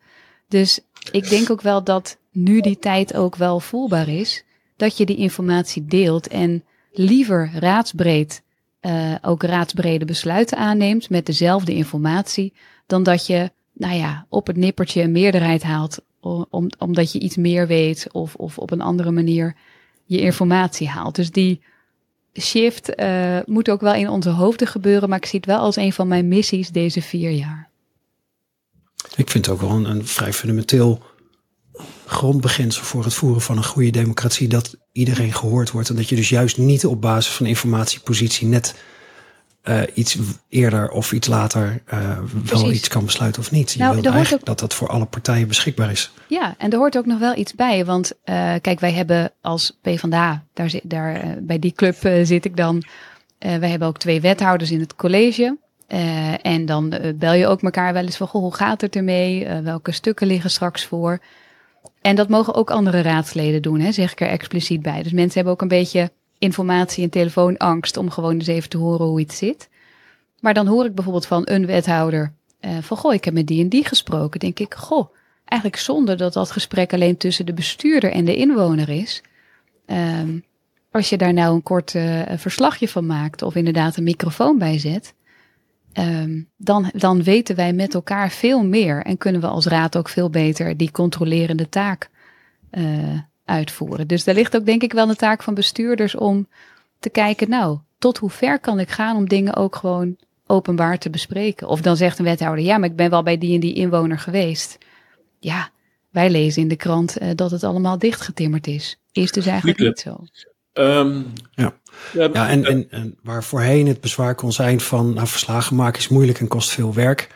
Dus ik denk ook wel dat nu die tijd ook wel voelbaar is. Dat je die informatie deelt en liever raadsbreed uh, ook raadsbrede besluiten aanneemt met dezelfde informatie. Dan dat je, nou ja, op het nippertje een meerderheid haalt. Om, omdat je iets meer weet of, of op een andere manier je informatie haalt. Dus die shift uh, moet ook wel in onze hoofden gebeuren. Maar ik zie het wel als een van mijn missies deze vier jaar. Ik vind het ook wel een, een vrij fundamenteel grondbeginsel voor het voeren van een goede democratie dat iedereen gehoord wordt. En dat je dus juist niet op basis van informatiepositie net uh, iets eerder of iets later uh, wel iets kan besluiten of niet. Je nou, wilt eigenlijk ook... dat dat voor alle partijen beschikbaar is. Ja, en er hoort ook nog wel iets bij. Want uh, kijk, wij hebben als PvdA, daar, daar, bij die club zit ik dan. wij hebben ook twee wethouders in het college. en dan bel je ook elkaar wel eens van, goh, hoe gaat het ermee? welke stukken liggen straks voor? En dat mogen ook andere raadsleden doen, hè, zeg ik er expliciet bij. Dus mensen hebben ook een beetje informatie en telefoonangst om gewoon eens even te horen hoe iets zit. Maar dan hoor ik bijvoorbeeld van een wethouder uh, van, goh, ik heb met die en die gesproken. Denk ik, goh, eigenlijk zonde dat dat gesprek alleen tussen de bestuurder en de inwoner is. Um, als je daar nou een kort uh, verslagje van maakt of inderdaad een microfoon bij zet, um, dan, dan weten wij met elkaar veel meer en kunnen we als raad ook veel beter die controlerende taak uh, uitvoeren. Dus daar ligt ook denk ik wel de taak van bestuurders om te kijken, nou, tot hoe ver kan ik gaan om dingen ook gewoon openbaar te bespreken? Of dan zegt een wethouder, ja, maar ik ben wel bij die en die inwoner geweest. Ja, wij lezen in de krant uh, dat het allemaal dichtgetimmerd is. Is dus eigenlijk niet zo. Um, ja. Ja, en, en, en, waar voorheen het bezwaar kon zijn van nou, verslagen maken is moeilijk en kost veel werk,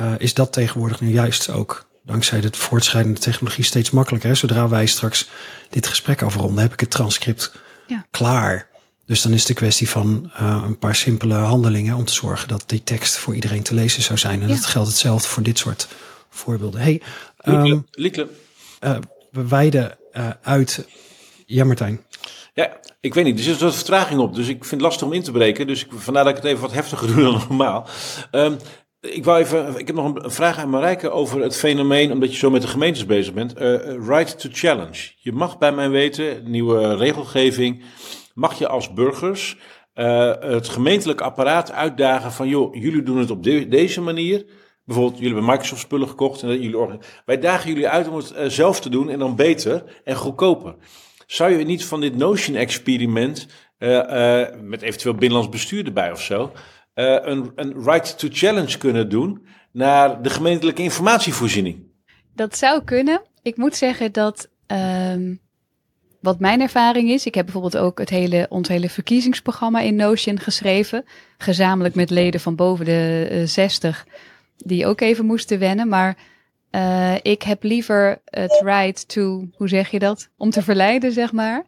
uh, is dat tegenwoordig nu juist ook dankzij de voortschrijdende technologie steeds makkelijker. Zodra wij straks dit gesprek afronden, heb ik het transcript ja. klaar. Dus dan is het de kwestie van uh, een paar simpele handelingen om te zorgen dat die tekst voor iedereen te lezen zou zijn. En dat geldt hetzelfde voor dit soort voorbeelden. Hey, um, Liekle. Uh, we wijden uh, uit. Ja, Martijn. Ja, ik weet niet. Er zit wat vertraging op. Dus ik vind het lastig om in te breken. Dus ik, vandaar dat ik het even wat heftiger doe dan normaal. Um, ik, wou even, ik heb nog een vraag aan Marijke over het fenomeen, omdat je zo met de gemeentes bezig bent. Uh, right to challenge. Je mag bij mij weten, nieuwe regelgeving, mag je als burgers uh, het gemeentelijk apparaat uitdagen van, joh, jullie doen het op deze manier. Bijvoorbeeld, jullie hebben Microsoft spullen gekocht en jullie wij dagen jullie uit om het uh, zelf te doen en dan beter en goedkoper. Zou je niet van dit Notion-experiment, met eventueel binnenlands bestuur erbij of zo, uh, een, een right to challenge kunnen doen naar de gemeentelijke informatievoorziening. Dat zou kunnen. Ik moet zeggen dat um, wat mijn ervaring is, ik heb bijvoorbeeld ook het hele, ons hele verkiezingsprogramma in Notion geschreven, gezamenlijk met leden van boven de uh, 60, die ook even moesten wennen. Maar uh, ik heb liever het right to, hoe zeg je dat, om te verleiden, zeg maar.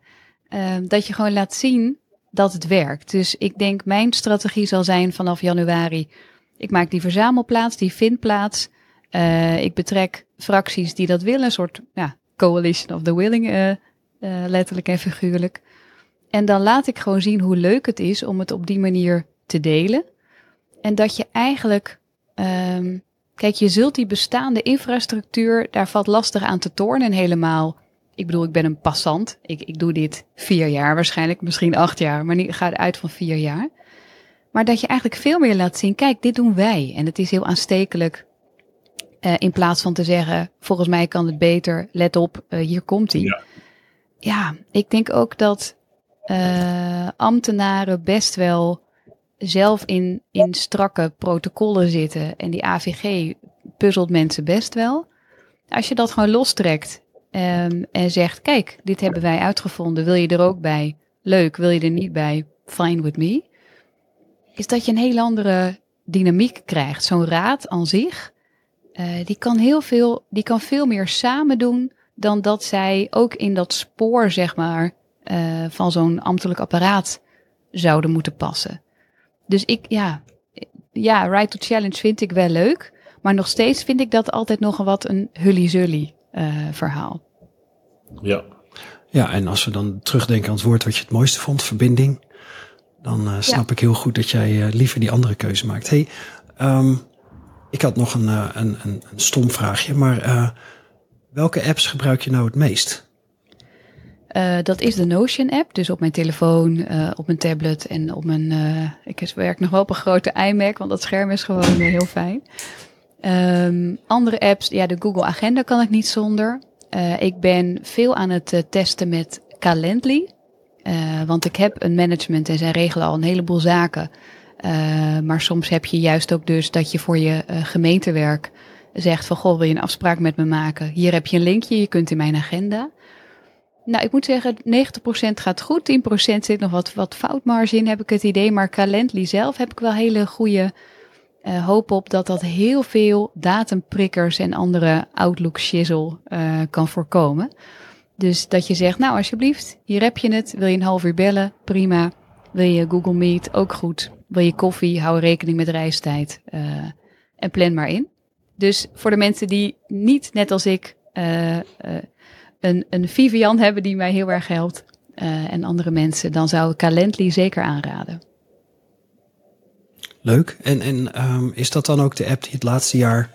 Uh, dat je gewoon laat zien dat het werkt. Dus ik denk mijn strategie zal zijn vanaf januari. Ik maak die verzamelplaats, die vindplaats. Uh, ik betrek fracties die dat willen, een soort ja, coalition of the willing, uh, uh, letterlijk en figuurlijk. En dan laat ik gewoon zien hoe leuk het is om het op die manier te delen. En dat je eigenlijk, um, kijk, je zult die bestaande infrastructuur, daar valt lastig aan te tornen helemaal ik bedoel, ik ben een passant. Ik, ik doe dit vier jaar waarschijnlijk, misschien acht jaar, maar niet, ga uit van vier jaar. Maar dat je eigenlijk veel meer laat zien, kijk, dit doen wij. En het is heel aanstekelijk. Uh, in plaats van te zeggen, volgens mij kan het beter, let op, uh, hier komt hij. Ja. ja. ik denk ook dat uh, ambtenaren best wel zelf in, in strakke protocollen zitten. En die AVG puzzelt mensen best wel. Als je dat gewoon lostrekt Um, en zegt: Kijk, dit hebben wij uitgevonden. Wil je er ook bij? Leuk. Wil je er niet bij? Fine with me. Is dat je een heel andere dynamiek krijgt. Zo'n raad aan zich, uh, die kan heel veel, die kan veel meer samen doen dan dat zij ook in dat spoor, zeg maar, uh, van zo'n ambtelijk apparaat zouden moeten passen. Dus ik, ja, ja, Right to Challenge vind ik wel leuk. Maar nog steeds vind ik dat altijd nog wat een hully-zully verhaal. Ja. Ja, en als we dan terugdenken aan het woord wat je het mooiste vond, verbinding, dan uh, snap ja. ik heel goed dat jij uh, liever die andere keuze maakt. Hey, um, Ik had nog een, een, een, een stom vraagje, maar welke apps gebruik je nou het meest? Uh, dat is de Notion app. Dus op mijn telefoon, uh, op mijn tablet en op mijn. Uh, ik werk nog wel op een grote iMac, want dat scherm is gewoon heel fijn. Um, andere apps, ja, de Google Agenda kan ik niet zonder. ik ben veel aan het testen met Calendly. want ik heb een management en zij regelen al een heleboel zaken. maar soms heb je juist ook dus dat je voor je gemeentewerk zegt van goh, wil je een afspraak met me maken? Hier heb je een linkje, je kunt in mijn agenda. Nou, ik moet zeggen, 90% gaat goed. 10% zit nog wat, wat foutmarge in, heb ik het idee. Maar Calendly zelf heb ik wel hele goede uh, hoop op dat dat heel veel datumprikkers en andere Outlook shizzle uh, kan voorkomen. Dus dat je zegt, nou alsjeblieft, hier heb je het. Wil je een half uur bellen? Prima. Wil je Google Meet? Ook goed. Wil je koffie? Hou rekening met reistijd. Uh, en plan maar in. Dus voor de mensen die niet, net als ik, een, een Vivian hebben die mij heel erg helpt en andere mensen, dan zou ik Calendly zeker aanraden. Leuk. En, en um, is dat dan ook de app die het laatste jaar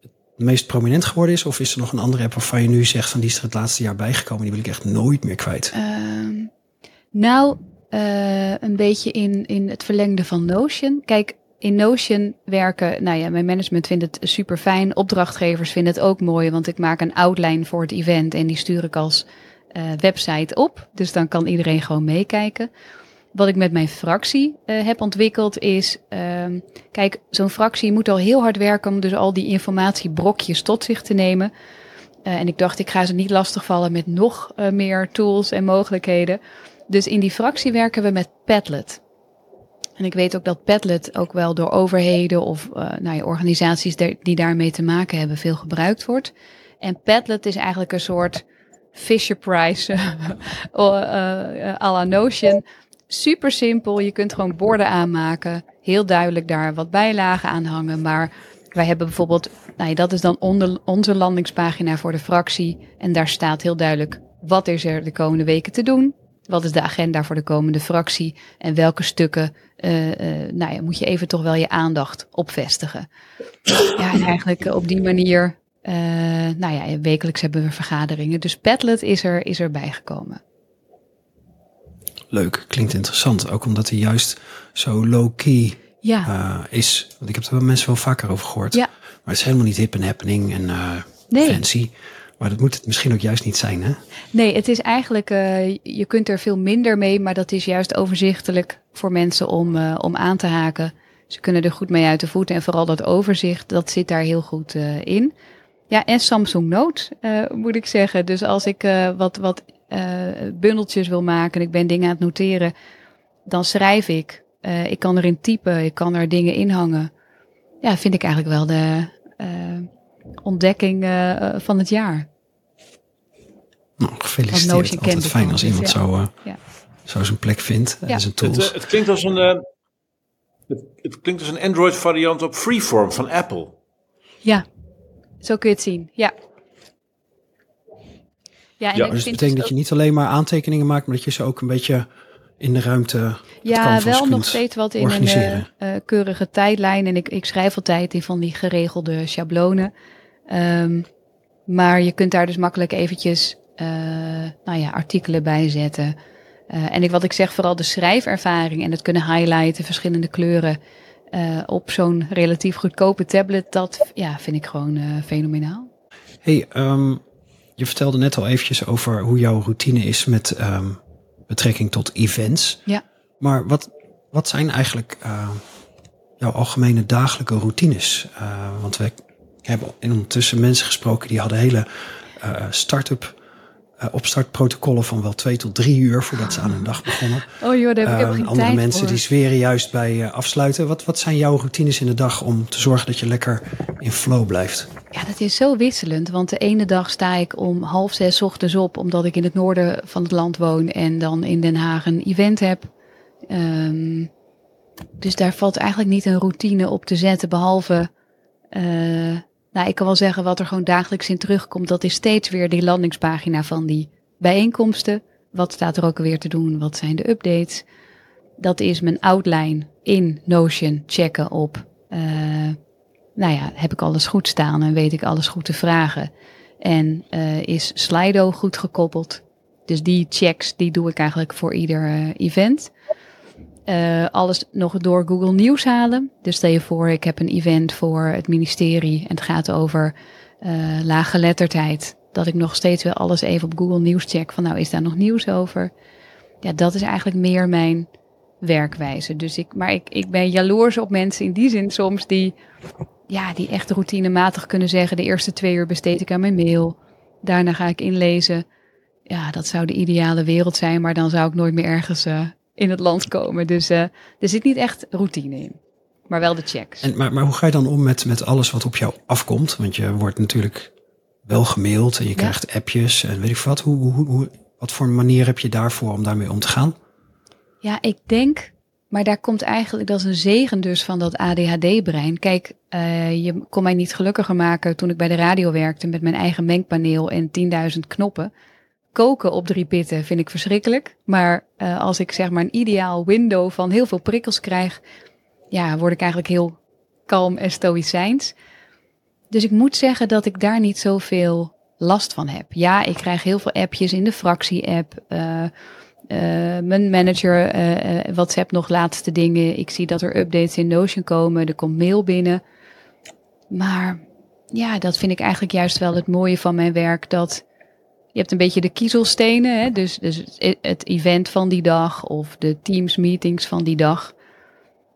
het meest prominent geworden is? Of is er nog een andere app waarvan je nu zegt van die is er het laatste jaar bijgekomen, die wil ik echt nooit meer kwijt? Um, nou, uh, een beetje in, in het verlengde van Notion. Kijk, in Notion werken, nou ja, mijn management vindt het super fijn. Opdrachtgevers vinden het ook mooi, want ik maak een outline voor het event en die stuur ik als uh, website op. Dus dan kan iedereen gewoon meekijken. Wat ik met mijn fractie uh, heb ontwikkeld is, uh, kijk, zo'n fractie moet al heel hard werken om dus al die informatiebrokjes tot zich te nemen. Uh, en ik dacht, ik ga ze niet lastigvallen met nog meer tools en mogelijkheden. Dus in die fractie werken we met Padlet. En ik weet ook dat Padlet ook wel door overheden of nou ja, organisaties die daarmee te maken hebben veel gebruikt wordt. En Padlet is eigenlijk een soort Fisher Price à la Notion. Super simpel. Je kunt gewoon borden aanmaken. Heel duidelijk daar wat bijlagen aan hangen. Maar wij hebben bijvoorbeeld, nou ja, dat is dan onder, onze landingspagina voor de fractie. En daar staat heel duidelijk wat is er de komende weken te doen. Wat is de agenda voor de komende fractie? En welke stukken uh, uh, nou ja, moet je even toch wel je aandacht op vestigen? Ja, en eigenlijk op die manier, nou ja, wekelijks hebben we vergaderingen. Dus Padlet is er, is er bijgekomen. Leuk, klinkt interessant. Ook omdat hij juist zo low-key ja. is. Want ik heb er wel mensen wel vaker over gehoord. Ja. Maar het is helemaal niet hip en happening en nee. fancy. Maar dat moet het misschien ook juist niet zijn, hè? Nee, het is eigenlijk, uh, je kunt er veel minder mee, maar dat is juist overzichtelijk voor mensen om, uh, om aan te haken. Ze kunnen er goed mee uit de voeten en vooral dat overzicht, dat zit daar heel goed uh, in. Ja, en Samsung Note, moet ik zeggen. Dus als ik wat, wat bundeltjes wil maken en ik ben dingen aan het noteren, dan schrijf ik. ik kan erin typen, ik kan er dingen in hangen. Ja, vind ik eigenlijk wel de ontdekking uh, van het jaar. Nou, gefeliciteerd. Altijd fijn als iemand zo, uh, ja. zo zijn plek vindt en zijn tools. Het, het, klinkt als een, uh, het, het, klinkt als een Android variant op Freeform van Apple. Ja, zo kun je het zien. Ja. Ja, en ja, dus het betekent dat je niet alleen maar aantekeningen maakt, maar dat je ze ook een beetje in de ruimte. Ja, wel nog steeds wat in een uh, keurige tijdlijn. En ik, ik schrijf altijd in van die geregelde schablonen. Um, maar je kunt daar dus makkelijk eventjes uh, nou ja, artikelen bij zetten. Uh, en ik, wat ik zeg, vooral de schrijfervaring en het kunnen highlighten, verschillende kleuren op zo'n relatief goedkope tablet, dat ja, vind ik gewoon fenomenaal. Hey, um, je vertelde net al eventjes over hoe jouw routine is met um, betrekking tot events. Ja. Maar wat, wat zijn eigenlijk jouw algemene dagelijke routines? want we hebben ondertussen mensen gesproken die hadden hele uh, start-up uh, opstartprotocollen van wel twee tot drie uur voordat ze aan hun dag begonnen. Oh joh, daar heb ik uh, geen Andere tijd mensen voor. die zweren juist bij uh, afsluiten. Wat, wat zijn jouw routines in de dag om te zorgen dat je lekker in flow blijft? Ja, dat is zo wisselend. Want de ene dag sta ik om half zes ochtends op, omdat ik in het noorden van het land woon en dan in Den Haag een event heb. Um, dus daar valt eigenlijk niet een routine op te zetten, behalve nou, ik kan wel zeggen wat er gewoon dagelijks in terugkomt. Dat is steeds weer die landingspagina van die bijeenkomsten. Wat staat er ook alweer te doen? Wat zijn de updates? Dat is mijn outline in Notion checken op uh, nou ja, heb ik alles goed staan en weet ik alles goed te vragen. En uh, is Slido goed gekoppeld? Dus die checks, die doe ik eigenlijk voor ieder uh, event. Uh, alles nog door Google Nieuws halen. Dus stel je voor, ik heb een event voor het ministerie en het gaat over lage letterdheid. Dat ik nog steeds wel alles even op Google Nieuws check van nou is daar nog nieuws over. Ja, dat is eigenlijk meer mijn werkwijze. Dus ik, maar ik, ik ben jaloers op mensen in die zin soms die ja, die echt routinematig kunnen zeggen: de eerste twee uur besteed ik aan mijn mail. Daarna ga ik inlezen. Ja, dat zou de ideale wereld zijn, maar dan zou ik nooit meer ergens uh, in het land komen. Dus uh, er zit niet echt routine in, maar wel de checks. En, maar, maar hoe ga je dan om met, met alles wat op jou afkomt? Want je wordt natuurlijk wel gemaild en je ja. krijgt appjes en weet ik wat. Hoe, hoe, hoe, wat voor manier heb je daarvoor om daarmee om te gaan? Ja, ik denk maar daar komt eigenlijk, dat is een zegen dus van dat ADHD-brein. Kijk, uh, je kon mij niet gelukkiger maken toen ik bij de radio werkte met mijn eigen mengpaneel en 10.000 knoppen. Koken op drie pitten vind ik verschrikkelijk. Maar uh, als ik zeg maar een ideaal window van heel veel prikkels krijg, ja, word ik eigenlijk heel kalm en stoïcijns. Dus ik moet zeggen dat ik daar niet zoveel last van heb. Ja, ik krijg heel veel appjes in de fractie-app. Uh, uh, mijn manager uh, WhatsApp nog laatste dingen. Ik zie dat er updates in Notion komen. Er komt mail binnen. Maar ja, dat vind ik eigenlijk juist wel het mooie van mijn werk. Dat je hebt een beetje de kiezelstenen. Hè? Dus, dus het event van die dag of de teams meetings van die dag.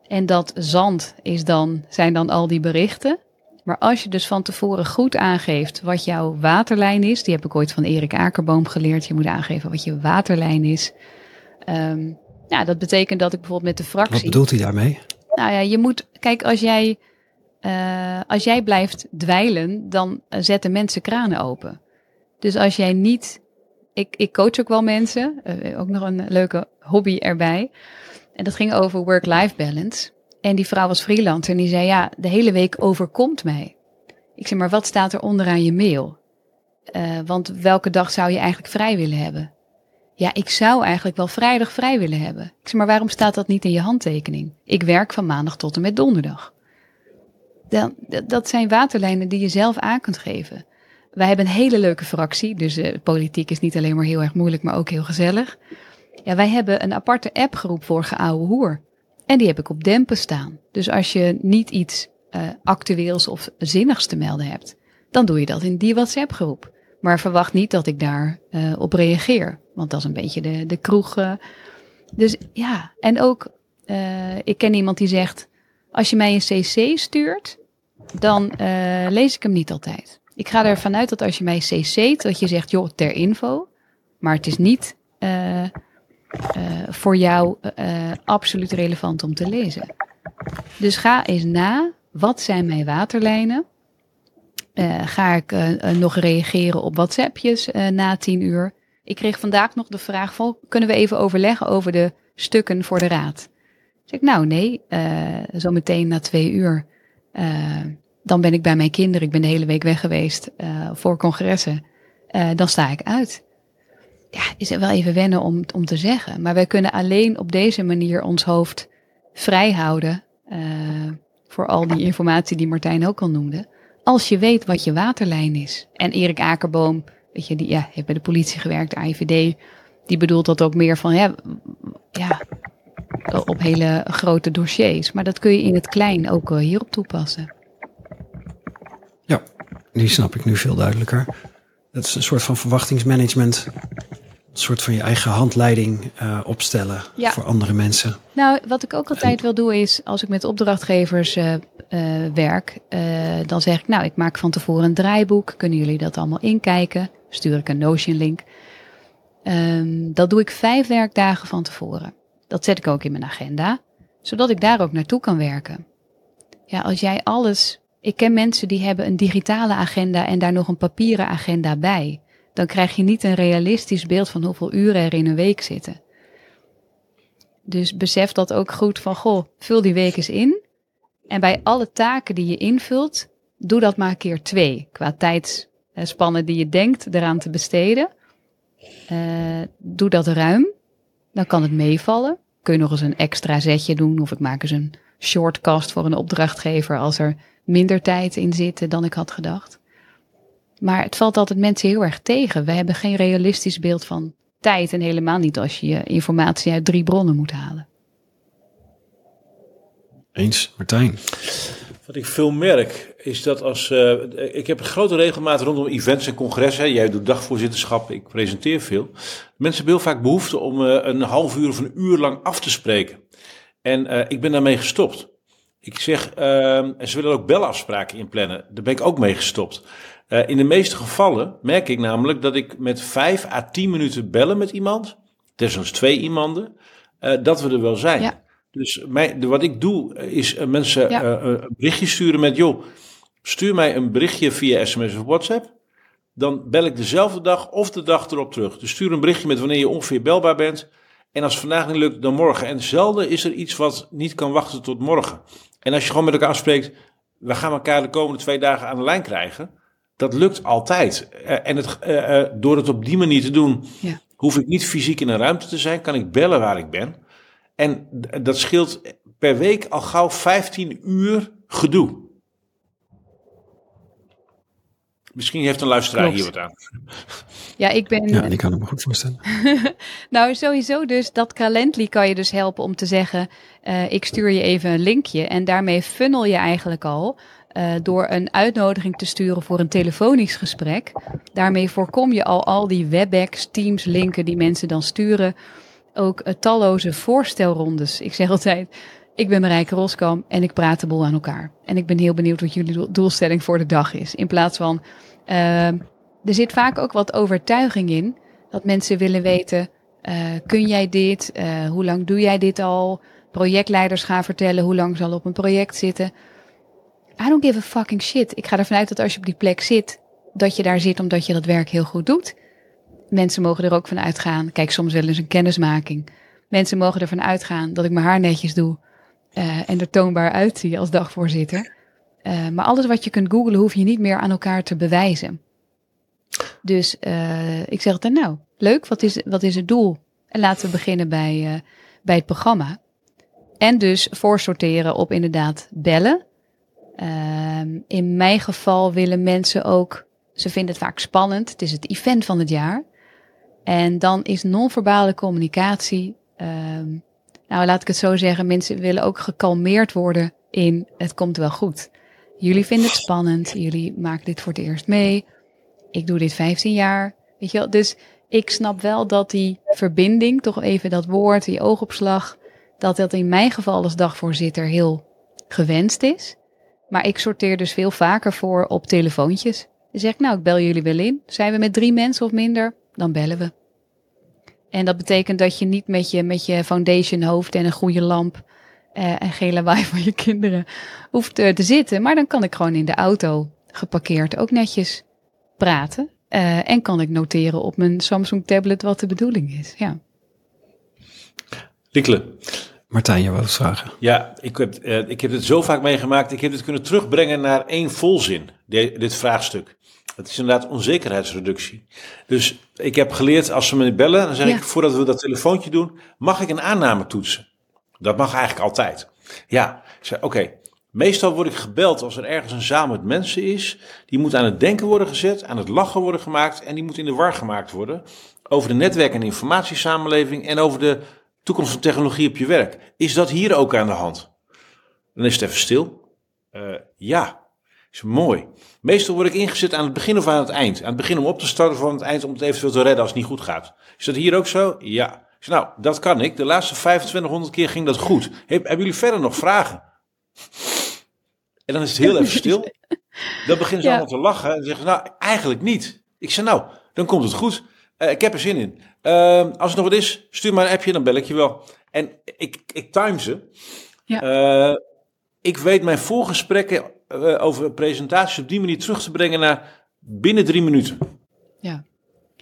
En dat zand is dan, zijn dan al die berichten. Maar als je dus van tevoren goed aangeeft wat jouw waterlijn is, die heb ik ooit van Erik Akerboom geleerd. Je moet aangeven wat je waterlijn is. Um, ja, dat betekent dat ik bijvoorbeeld met de fractie. Wat bedoelt hij daarmee? Nou ja, je moet, kijk, als jij, uh, als jij blijft dweilen, dan zetten mensen kranen open. Dus als jij niet, ik, ik coach ook wel mensen, uh, ook nog een leuke hobby erbij. En dat ging over work-life balance. En die vrouw was freelancer en die zei, ja, de hele week overkomt mij. Ik zei, maar wat staat er onderaan je mail? Uh, want welke dag zou je eigenlijk vrij willen hebben? Ja, ik zou eigenlijk wel vrijdag vrij willen hebben. Ik zei, maar waarom staat dat niet in je handtekening? Ik werk van maandag tot en met donderdag. Dan, dat zijn waterlijnen die je zelf aan kunt geven. Wij hebben een hele leuke fractie, dus uh, politiek is niet alleen maar heel erg moeilijk, maar ook heel gezellig. Ja, wij hebben een aparte appgroep voor geouwe hoer. En die heb ik op dempen staan. Dus als je niet iets uh, actueels of zinnigs te melden hebt, dan doe je dat in die WhatsApp-groep. Maar verwacht niet dat ik daar uh, op reageer. Want dat is een beetje de, de kroeg. Dus ja, en ook, ik ken iemand die zegt: Als je mij een CC stuurt, dan lees ik hem niet altijd. Ik ga ervan uit dat als je mij CC't, dat je zegt: joh, ter info. Maar het is niet uh, voor jou uh, absoluut relevant om te lezen. Dus ga eens na, wat zijn mijn waterlijnen? Uh, ga ik nog reageren op WhatsAppjes na tien uur? Ik kreeg vandaag nog de vraag van, kunnen we even overleggen over de stukken voor de raad? Zeg ik, nou nee, zo meteen na twee uur, dan ben ik bij mijn kinderen. Ik ben de hele week weg geweest voor congressen. dan sta ik uit ja, is het wel even wennen om, om te zeggen. Maar wij kunnen alleen op deze manier ons hoofd vrij houden. Uh, voor al die informatie die Martijn ook al noemde. Als je weet wat je waterlijn is. En Erik Akerboom, weet je, die ja, heeft bij de politie gewerkt, de AIVD. Die bedoelt dat ook meer van, ja, op hele grote dossiers. Maar dat kun je in het klein ook hierop toepassen. Die snap ik nu veel duidelijker. Dat is een soort van verwachtingsmanagement een soort van je eigen handleiding uh, opstellen ja. voor andere mensen. Nou, wat ik ook altijd wil doen is, als ik met opdrachtgevers uh, uh, werk, dan zeg ik, nou, ik maak van tevoren een draaiboek. Kunnen jullie dat allemaal inkijken? Stuur ik een Notion link. Um, dat doe ik vijf werkdagen van tevoren. Dat zet ik ook in mijn agenda, zodat ik daar ook naartoe kan werken. Ja, als jij alles. Ik ken mensen die hebben een digitale agenda en daar nog een papieren agenda bij dan krijg je niet een realistisch beeld van hoeveel uren er in een week zitten. Dus besef dat ook goed van, goh, vul die week eens in. En bij alle taken die je invult, doe dat maar keer twee. Qua tijdsspannen die je denkt eraan te besteden. Uh, doe dat ruim. Dan kan het meevallen. kun je nog eens een extra zetje doen. Of ik maak eens een shortcast voor een opdrachtgever als er minder tijd in zit dan ik had gedacht. Maar het valt altijd mensen heel erg tegen. We hebben geen realistisch beeld van tijd en helemaal niet als je je informatie uit drie bronnen moet halen. Eens, Martijn. Wat ik veel merk is dat als. Uh, ik heb een grote regelmaat rondom events en congressen. Jij doet dagvoorzitterschap, ik presenteer veel. Mensen hebben heel vaak behoefte om uh, een half uur of een uur lang af te spreken. En uh, ik ben daarmee gestopt. Ik zeg, en ze willen ook belafspraken inplannen. Daar ben ik ook mee gestopt. in de meeste gevallen merk ik namelijk dat ik met vijf à tien minuten bellen met iemand, desnoods twee iemanden, dat we er wel zijn. Ja. Dus wat ik doe is uh, mensen ja. een berichtje sturen met, joh, stuur mij een berichtje via sms of WhatsApp. Dan bel ik dezelfde dag of de dag erop terug. Dus stuur een berichtje met wanneer je ongeveer belbaar bent. En als het vandaag niet lukt, dan morgen. En zelden is er iets wat niet kan wachten tot morgen. En als je gewoon met elkaar afspreekt, we gaan elkaar de komende twee dagen aan de lijn krijgen. Dat lukt altijd. Uh, en het, door het op die manier te doen, ja. hoef ik niet fysiek in een ruimte te zijn. Kan ik bellen waar ik ben. En dat scheelt per week al gauw 15 uur gedoe. Misschien heeft een luisteraar Klopt. hier wat aan. Ja, ik ben. Ja, die kan ik me goed voorstellen. nou, sowieso dus dat Calendly kan je dus helpen om te zeggen: uh, ik stuur je even een linkje. En daarmee funnel je eigenlijk al uh, door een uitnodiging te sturen voor een telefonisch gesprek. Daarmee voorkom je al al die WebEx, Teams linken die mensen dan sturen ook uh, talloze voorstelrondes. Ik zeg altijd, ik ben Marijke Roskam en ik praat de boel aan elkaar. En ik ben heel benieuwd wat jullie doelstelling voor de dag is. In plaats van, uh, er zit vaak ook wat overtuiging in. Dat mensen willen weten, uh, kun jij dit? Uh, hoe lang doe jij dit al? Projectleiders gaan vertellen hoe lang zal op een project zitten. I don't give a fucking shit. Ik ga ervan uit dat als je op die plek zit, dat je daar zit omdat je dat werk heel goed doet mensen mogen er ook van uitgaan. Kijk, soms wel eens een kennismaking. Mensen mogen ervan uitgaan dat ik mijn haar netjes doe uh, en er toonbaar uitzie als dagvoorzitter. Uh, maar alles wat je kunt googlen, hoef je niet meer aan elkaar te bewijzen. Dus uh, ik zeg dan nou, leuk, wat is, wat is het doel? En laten we beginnen bij, bij het programma. En dus voorsorteren op inderdaad bellen. Ehm, in mijn geval willen mensen ook, ze vinden het vaak spannend. Het is het event van het jaar. En dan is non-verbale communicatie, um, nou laat ik het zo zeggen, mensen willen ook gekalmeerd worden in het komt wel goed. Jullie vinden het spannend, jullie maken dit voor het eerst mee. Ik doe dit 15 jaar, weet je wel. Dus ik snap wel dat die verbinding, toch even dat woord, die oogopslag, dat dat in mijn geval als dagvoorzitter heel gewenst is. Maar ik sorteer dus veel vaker voor op telefoontjes. Dan zeg ik, nou, ik bel jullie wel in. Zijn we met drie mensen of minder? dan bellen we. En dat betekent dat je niet met je, met je foundation hoofd en een goede lamp uh, en geen lawaai van je kinderen hoeft uh, te zitten. Maar dan kan ik gewoon in de auto geparkeerd ook netjes praten. Uh, en kan ik noteren op mijn Samsung tablet wat de bedoeling is. Ja. Likle. Martijn, je wou vragen. Ja, ik heb, ik heb het zo vaak meegemaakt. Ik heb het kunnen terugbrengen naar één volzin, dit vraagstuk. Het is inderdaad onzekerheidsreductie. Dus ik heb geleerd, als ze me bellen, dan zeg ik, voordat we dat telefoontje doen, mag ik een aanname toetsen? Dat mag eigenlijk altijd. Ja, ik zei, oké. Meestal word ik gebeld als er ergens een zaal met mensen is. Die moet aan het denken worden gezet, aan het lachen worden gemaakt en die moet in de war gemaakt worden. Over de netwerk- en informatiesamenleving en over de toekomst van technologie op je werk. Is dat hier ook aan de hand? Dan is het even stil. Uh, ja, is mooi. Meestal word ik ingezet aan het begin of aan het eind. Aan het begin om op te starten of aan het eind om het eventueel te redden als het niet goed gaat. Is dat hier ook zo? Ja. nou, dat kan ik. De laatste 2500 keer ging dat goed. hebben jullie verder nog vragen? En dan is het heel even stil. Dan beginnen ze allemaal te lachen en zeggen nou, eigenlijk niet. Ik zeg, nou, dan komt het goed. Uh, ik heb er zin in. Uh, als er nog wat is, stuur maar een appje, dan bel ik je wel. En ik, ik time ze. Ja. Uh, ik weet mijn voorgesprekken uh, over presentaties op die manier terug te brengen naar binnen drie minuten. Ja,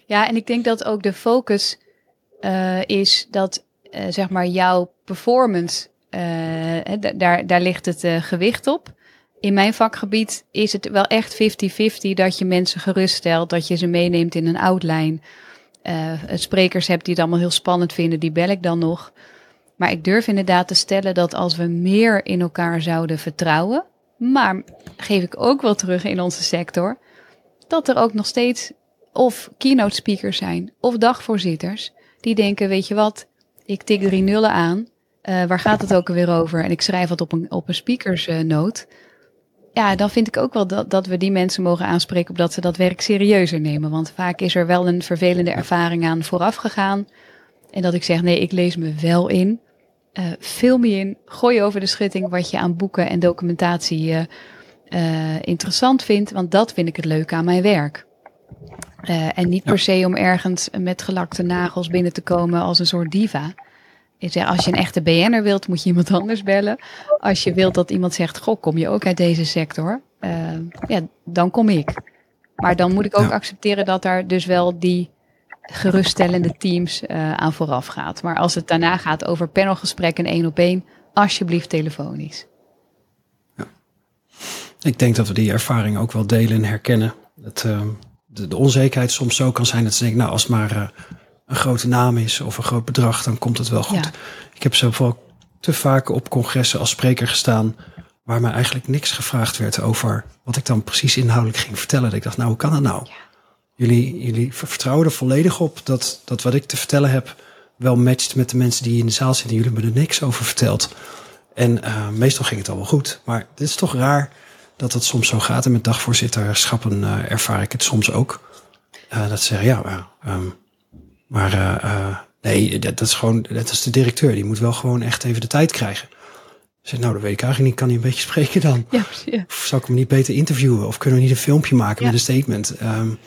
ja en ik denk dat ook de focus uh, is dat uh, zeg maar jouw performance, daar, daar ligt het gewicht op. In mijn vakgebied is het wel echt 50-50 dat je mensen geruststelt, dat je ze meeneemt in een outline. sprekers hebt die het allemaal heel spannend vinden, die bel ik dan nog. Maar ik durf inderdaad te stellen dat als we meer in elkaar zouden vertrouwen, maar geef ik ook wel terug in onze sector, dat er ook nog steeds of keynote speakers zijn of dagvoorzitters die denken, weet je wat, ik tik drie nullen aan, uh, waar gaat het ook alweer over? En ik schrijf wat op een, op een speakersnoot. ja, dan vind ik ook wel dat, dat we die mensen mogen aanspreken op dat ze dat werk serieuzer nemen. Want vaak is er wel een vervelende ervaring aan vooraf gegaan. En dat ik zeg, nee, ik lees me wel in. Uh, film je in, gooi over de schutting wat je aan boeken en documentatie uh, uh, interessant vindt. Want dat vind ik het leuke aan mijn werk. en niet per se om ergens met gelakte nagels binnen te komen als een soort diva. Ik zeg, als je een echte BN'er wilt, moet je iemand anders bellen. Als je wilt dat iemand zegt, goh, kom je ook uit deze sector? ja, dan kom ik. Maar dan moet ik ook accepteren dat daar dus wel die geruststellende teams uh, aan vooraf gaat. Maar als het daarna gaat over panelgesprekken één op één, alsjeblieft telefonisch. Ja. Ik denk dat we die ervaring ook wel delen en herkennen. Dat uh, de, de, onzekerheid soms zo kan zijn dat ze denken, nou als maar uh, een grote naam is of een groot bedrag, dan komt het wel goed. Ja. Ik heb zelf te vaak op congressen als spreker gestaan waar mij eigenlijk niks gevraagd werd over wat ik dan precies inhoudelijk ging vertellen. Dat ik dacht, nou hoe kan dat nou? Ja. Jullie, jullie vertrouwen er volledig op dat, dat wat ik te vertellen heb wel matcht met de mensen die in de zaal zitten. Jullie hebben er niks over verteld. En uh, meestal ging het al wel goed. Maar het is toch raar dat het soms zo gaat. En met dagvoorzitterschappen uh, ervaar ik het soms ook. Uh, dat ze zeggen, ja, um, maar nee, dat, dat, is gewoon, dat is de directeur. Die moet wel gewoon echt even de tijd krijgen. Zeg, nou, dat weet ik eigenlijk niet. Kan hij een beetje spreken dan? Ja, ja. Of zou ik hem niet beter interviewen? Of kunnen we niet een filmpje maken ja. met een statement? Um,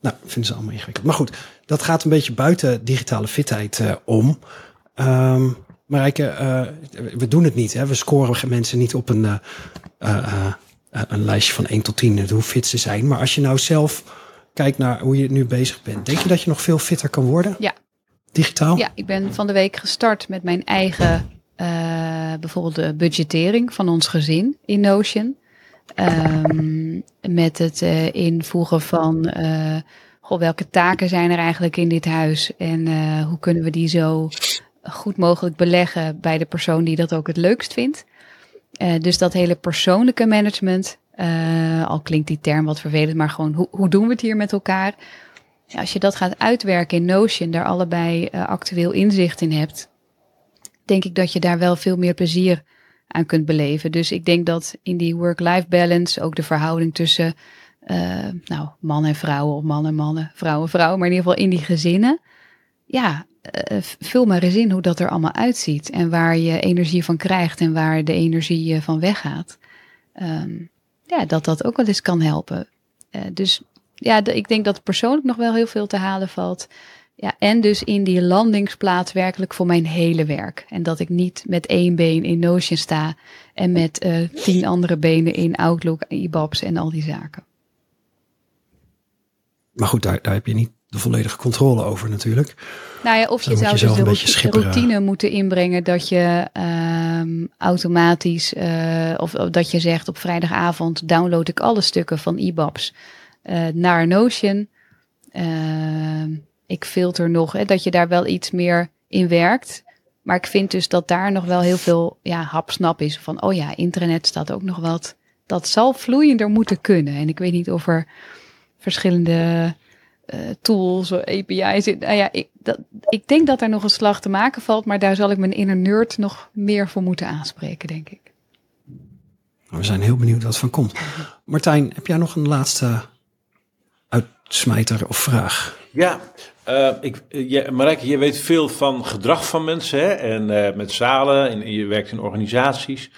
nou, vinden ze allemaal ingewikkeld. Maar goed, dat gaat een beetje buiten digitale fitheid uh, om. Um, Marijke, uh, we doen het niet. Hè? We scoren mensen niet op een, uh, een lijstje van 1 tot 10 hoe fit ze zijn. Maar als je nou zelf kijkt naar hoe je nu bezig bent, denk je dat je nog veel fitter kan worden? Ja. Digitaal? Ja, ik ben van de week gestart met mijn eigen, bijvoorbeeld de budgettering van ons gezin in Notion. Um, met het uh, invoegen van uh, goh, welke taken zijn er eigenlijk in dit huis en uh, hoe kunnen we die zo goed mogelijk beleggen bij de persoon die dat ook het leukst vindt. dus dat hele persoonlijke management, al klinkt die term wat vervelend, maar gewoon hoe, hoe doen we het hier met elkaar? Als je dat gaat uitwerken in Notion, daar allebei actueel inzicht in hebt, denk ik dat je daar wel veel meer plezier aan kunt beleven. Dus ik denk dat in die work-life balance ook de verhouding tussen uh, nou, man en vrouwen of man en mannen, vrouwen vrouwen, maar in ieder geval in die gezinnen. Ja, uh, vul maar eens in hoe dat er allemaal uitziet en waar je energie van krijgt en waar de energie uh, van weggaat. Um, ja, dat dat ook wel eens kan helpen. dus ja, ik denk dat persoonlijk nog wel heel veel te halen valt. Ja, en dus in die landingsplaats werkelijk voor mijn hele werk. En dat ik niet met één been in Notion sta en met uh, tien andere benen in Outlook, IBABs en al die zaken. Maar goed, daar, daar heb je niet de volledige controle over natuurlijk. Nou ja, of je zou dus de routine moeten inbrengen dat je um, automatisch, uh, of, of, dat je zegt op vrijdagavond download ik alle stukken van IBABs uh, naar Notion. Uh, ik filter nog, hè, dat je daar wel iets meer in werkt. Maar ik vind dus dat daar nog wel heel veel ja, hapsnap is. Van, oh ja, internet staat ook nog wat. Dat zal vloeiender moeten kunnen. En ik weet niet of er verschillende uh, tools, API's. Nou ja, ik, dat, ik denk dat er nog een slag te maken valt. Maar daar zal ik mijn inner nerd nog meer voor moeten aanspreken, denk ik. We zijn heel benieuwd wat van komt. Martijn, heb jij nog een laatste uitsmijter of vraag? Ja, uh, je, je weet veel van gedrag van mensen hè? en uh, met zalen en, je werkt in organisaties.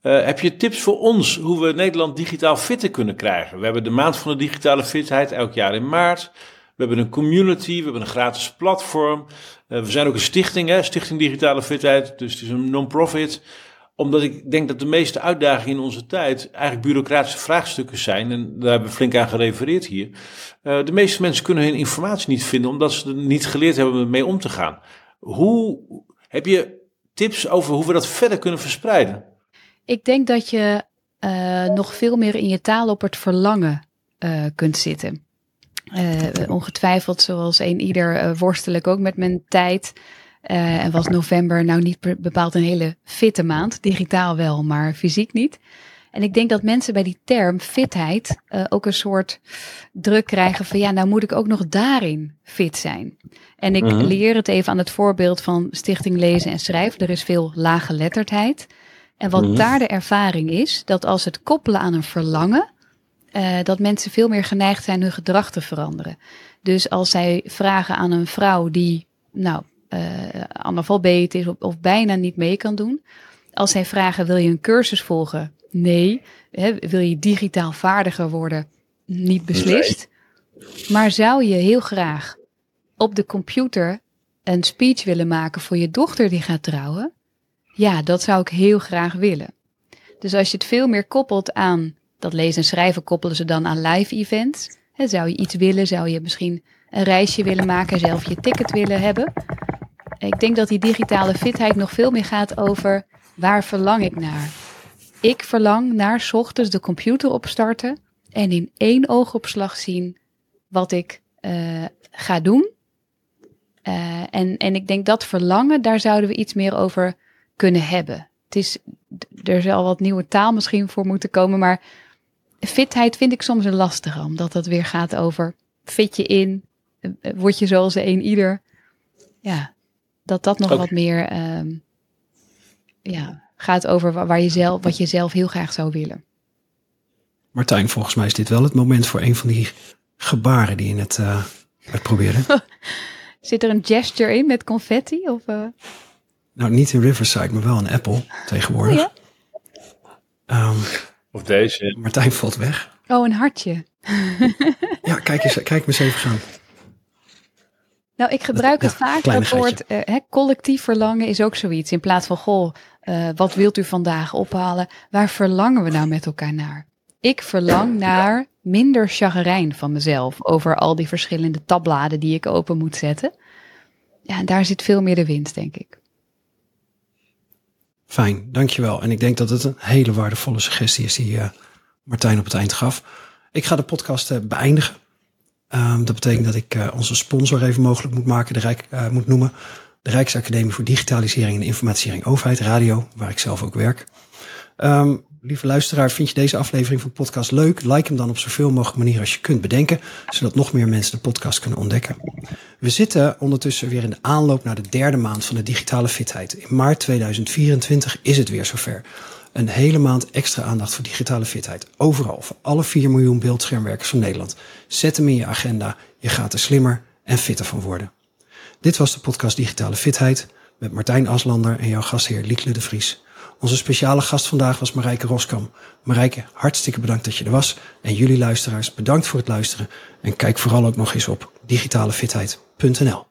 Heb je tips voor ons hoe we Nederland digitaal fitter kunnen krijgen? We hebben de maand van de digitale fitheid elk jaar in maart. We hebben een community, we hebben een gratis platform. we zijn ook een stichting, hè? Stichting Digitale Fitheid, dus het is een non-profit omdat ik denk dat de meeste uitdagingen in onze tijd eigenlijk bureaucratische vraagstukken zijn. En daar hebben we flink aan gerefereerd hier. Uh, de meeste mensen kunnen hun informatie niet vinden omdat ze er niet geleerd hebben mee om te gaan. Hoe heb je tips over hoe we dat verder kunnen verspreiden? Ik denk dat je uh, nog veel meer in je taal op het verlangen uh, kunt zitten. ongetwijfeld, zoals een ieder, worstel ik ook met mijn tijd. Uh, en was november nou niet bepaald een hele fitte maand. Digitaal wel, maar fysiek niet. En ik denk dat mensen bij die term fitheid uh, ook een soort druk krijgen van ja, nou moet ik ook nog daarin fit zijn. En ik uh-huh. leer het even aan het voorbeeld van Stichting Lezen en Schrijven. Er is veel lage letterdheid. En wat uh-huh. daar de ervaring is, dat als het koppelen aan een verlangen, uh, dat mensen veel meer geneigd zijn hun gedrag te veranderen. Dus als zij vragen aan een vrouw die, nou, uh, analfabeet is of, of bijna niet mee kan doen. Als zij vragen, wil je een cursus volgen? Nee. Wil je digitaal vaardiger worden? Niet beslist. Maar zou je heel graag op de computer een speech willen maken voor je dochter die gaat trouwen? Ja, dat zou ik heel graag willen. Dus als je het veel meer koppelt aan dat lezen en schrijven, koppelen ze dan aan live events. Zou je iets willen? Zou je misschien een reisje willen maken, zelf je ticket willen hebben? Ik denk dat die digitale fitheid nog veel meer gaat over waar verlang ik naar? Ik verlang naar s ochtends de computer opstarten en in één oogopslag zien wat ik uh, ga doen. Uh, en, en ik denk dat verlangen, daar zouden we iets meer over kunnen hebben. Het is, er zal wat nieuwe taal misschien voor moeten komen, maar fitheid vind ik soms een lastige, omdat het weer gaat over fit je in, eh, word je zoals een ieder. Ja, dat dat nog wat meer um, ja, gaat over waar je zelf, wat je zelf heel graag zou willen. Martijn, volgens mij is dit wel het moment voor een van die gebaren die je net uh, uitprobeerde. Zit er een gesture in met confetti? Of, uh... Nou, niet in Riverside, maar wel een Apple tegenwoordig. Oh, ja? um, of deze. Martijn valt weg. Oh, een hartje. ja, kijk, eens, kijk me eens even gaan. Nou, ik gebruik het vaak, dat woord uh, collectief verlangen is ook zoiets. In plaats van, goh, uh, wat wilt u vandaag ophalen? Waar verlangen we nou met elkaar naar? Ik verlang naar minder chagrijn van mezelf over al die verschillende tabbladen die ik open moet zetten. Ja, en daar zit veel meer de winst, denk ik. Fijn, dankjewel. En ik denk dat het een hele waardevolle suggestie is die uh, Martijn op het eind gaf. Ik ga de podcast beëindigen. Um, dat betekent dat ik uh, onze sponsor even mogelijk moet maken, de Rijk, uh, moet noemen. De Rijksacademie voor Digitalisering en Informatisering Overheid, Radio, waar ik zelf ook werk. Um, lieve luisteraar, vind je deze aflevering van podcast leuk? Like hem dan op zoveel mogelijk manier als je kunt bedenken, zodat nog meer mensen de podcast kunnen ontdekken. We zitten ondertussen weer in de aanloop naar de derde maand van de digitale fitheid. In maart 2024 is het weer zover. Een hele maand extra aandacht voor digitale fitheid. Overal, voor alle 4 miljoen beeldschermwerkers van Nederland. Zet hem in je agenda. Je gaat er slimmer en fitter van worden. Dit was de podcast Digitale Fitheid met Martijn Aslander en jouw gastheer Liekle de Vries. Onze speciale gast vandaag was Marijke Roskam. Marijke, hartstikke bedankt dat je er was. En jullie luisteraars, bedankt voor het luisteren. En kijk vooral ook nog eens op digitalefitheid.nl.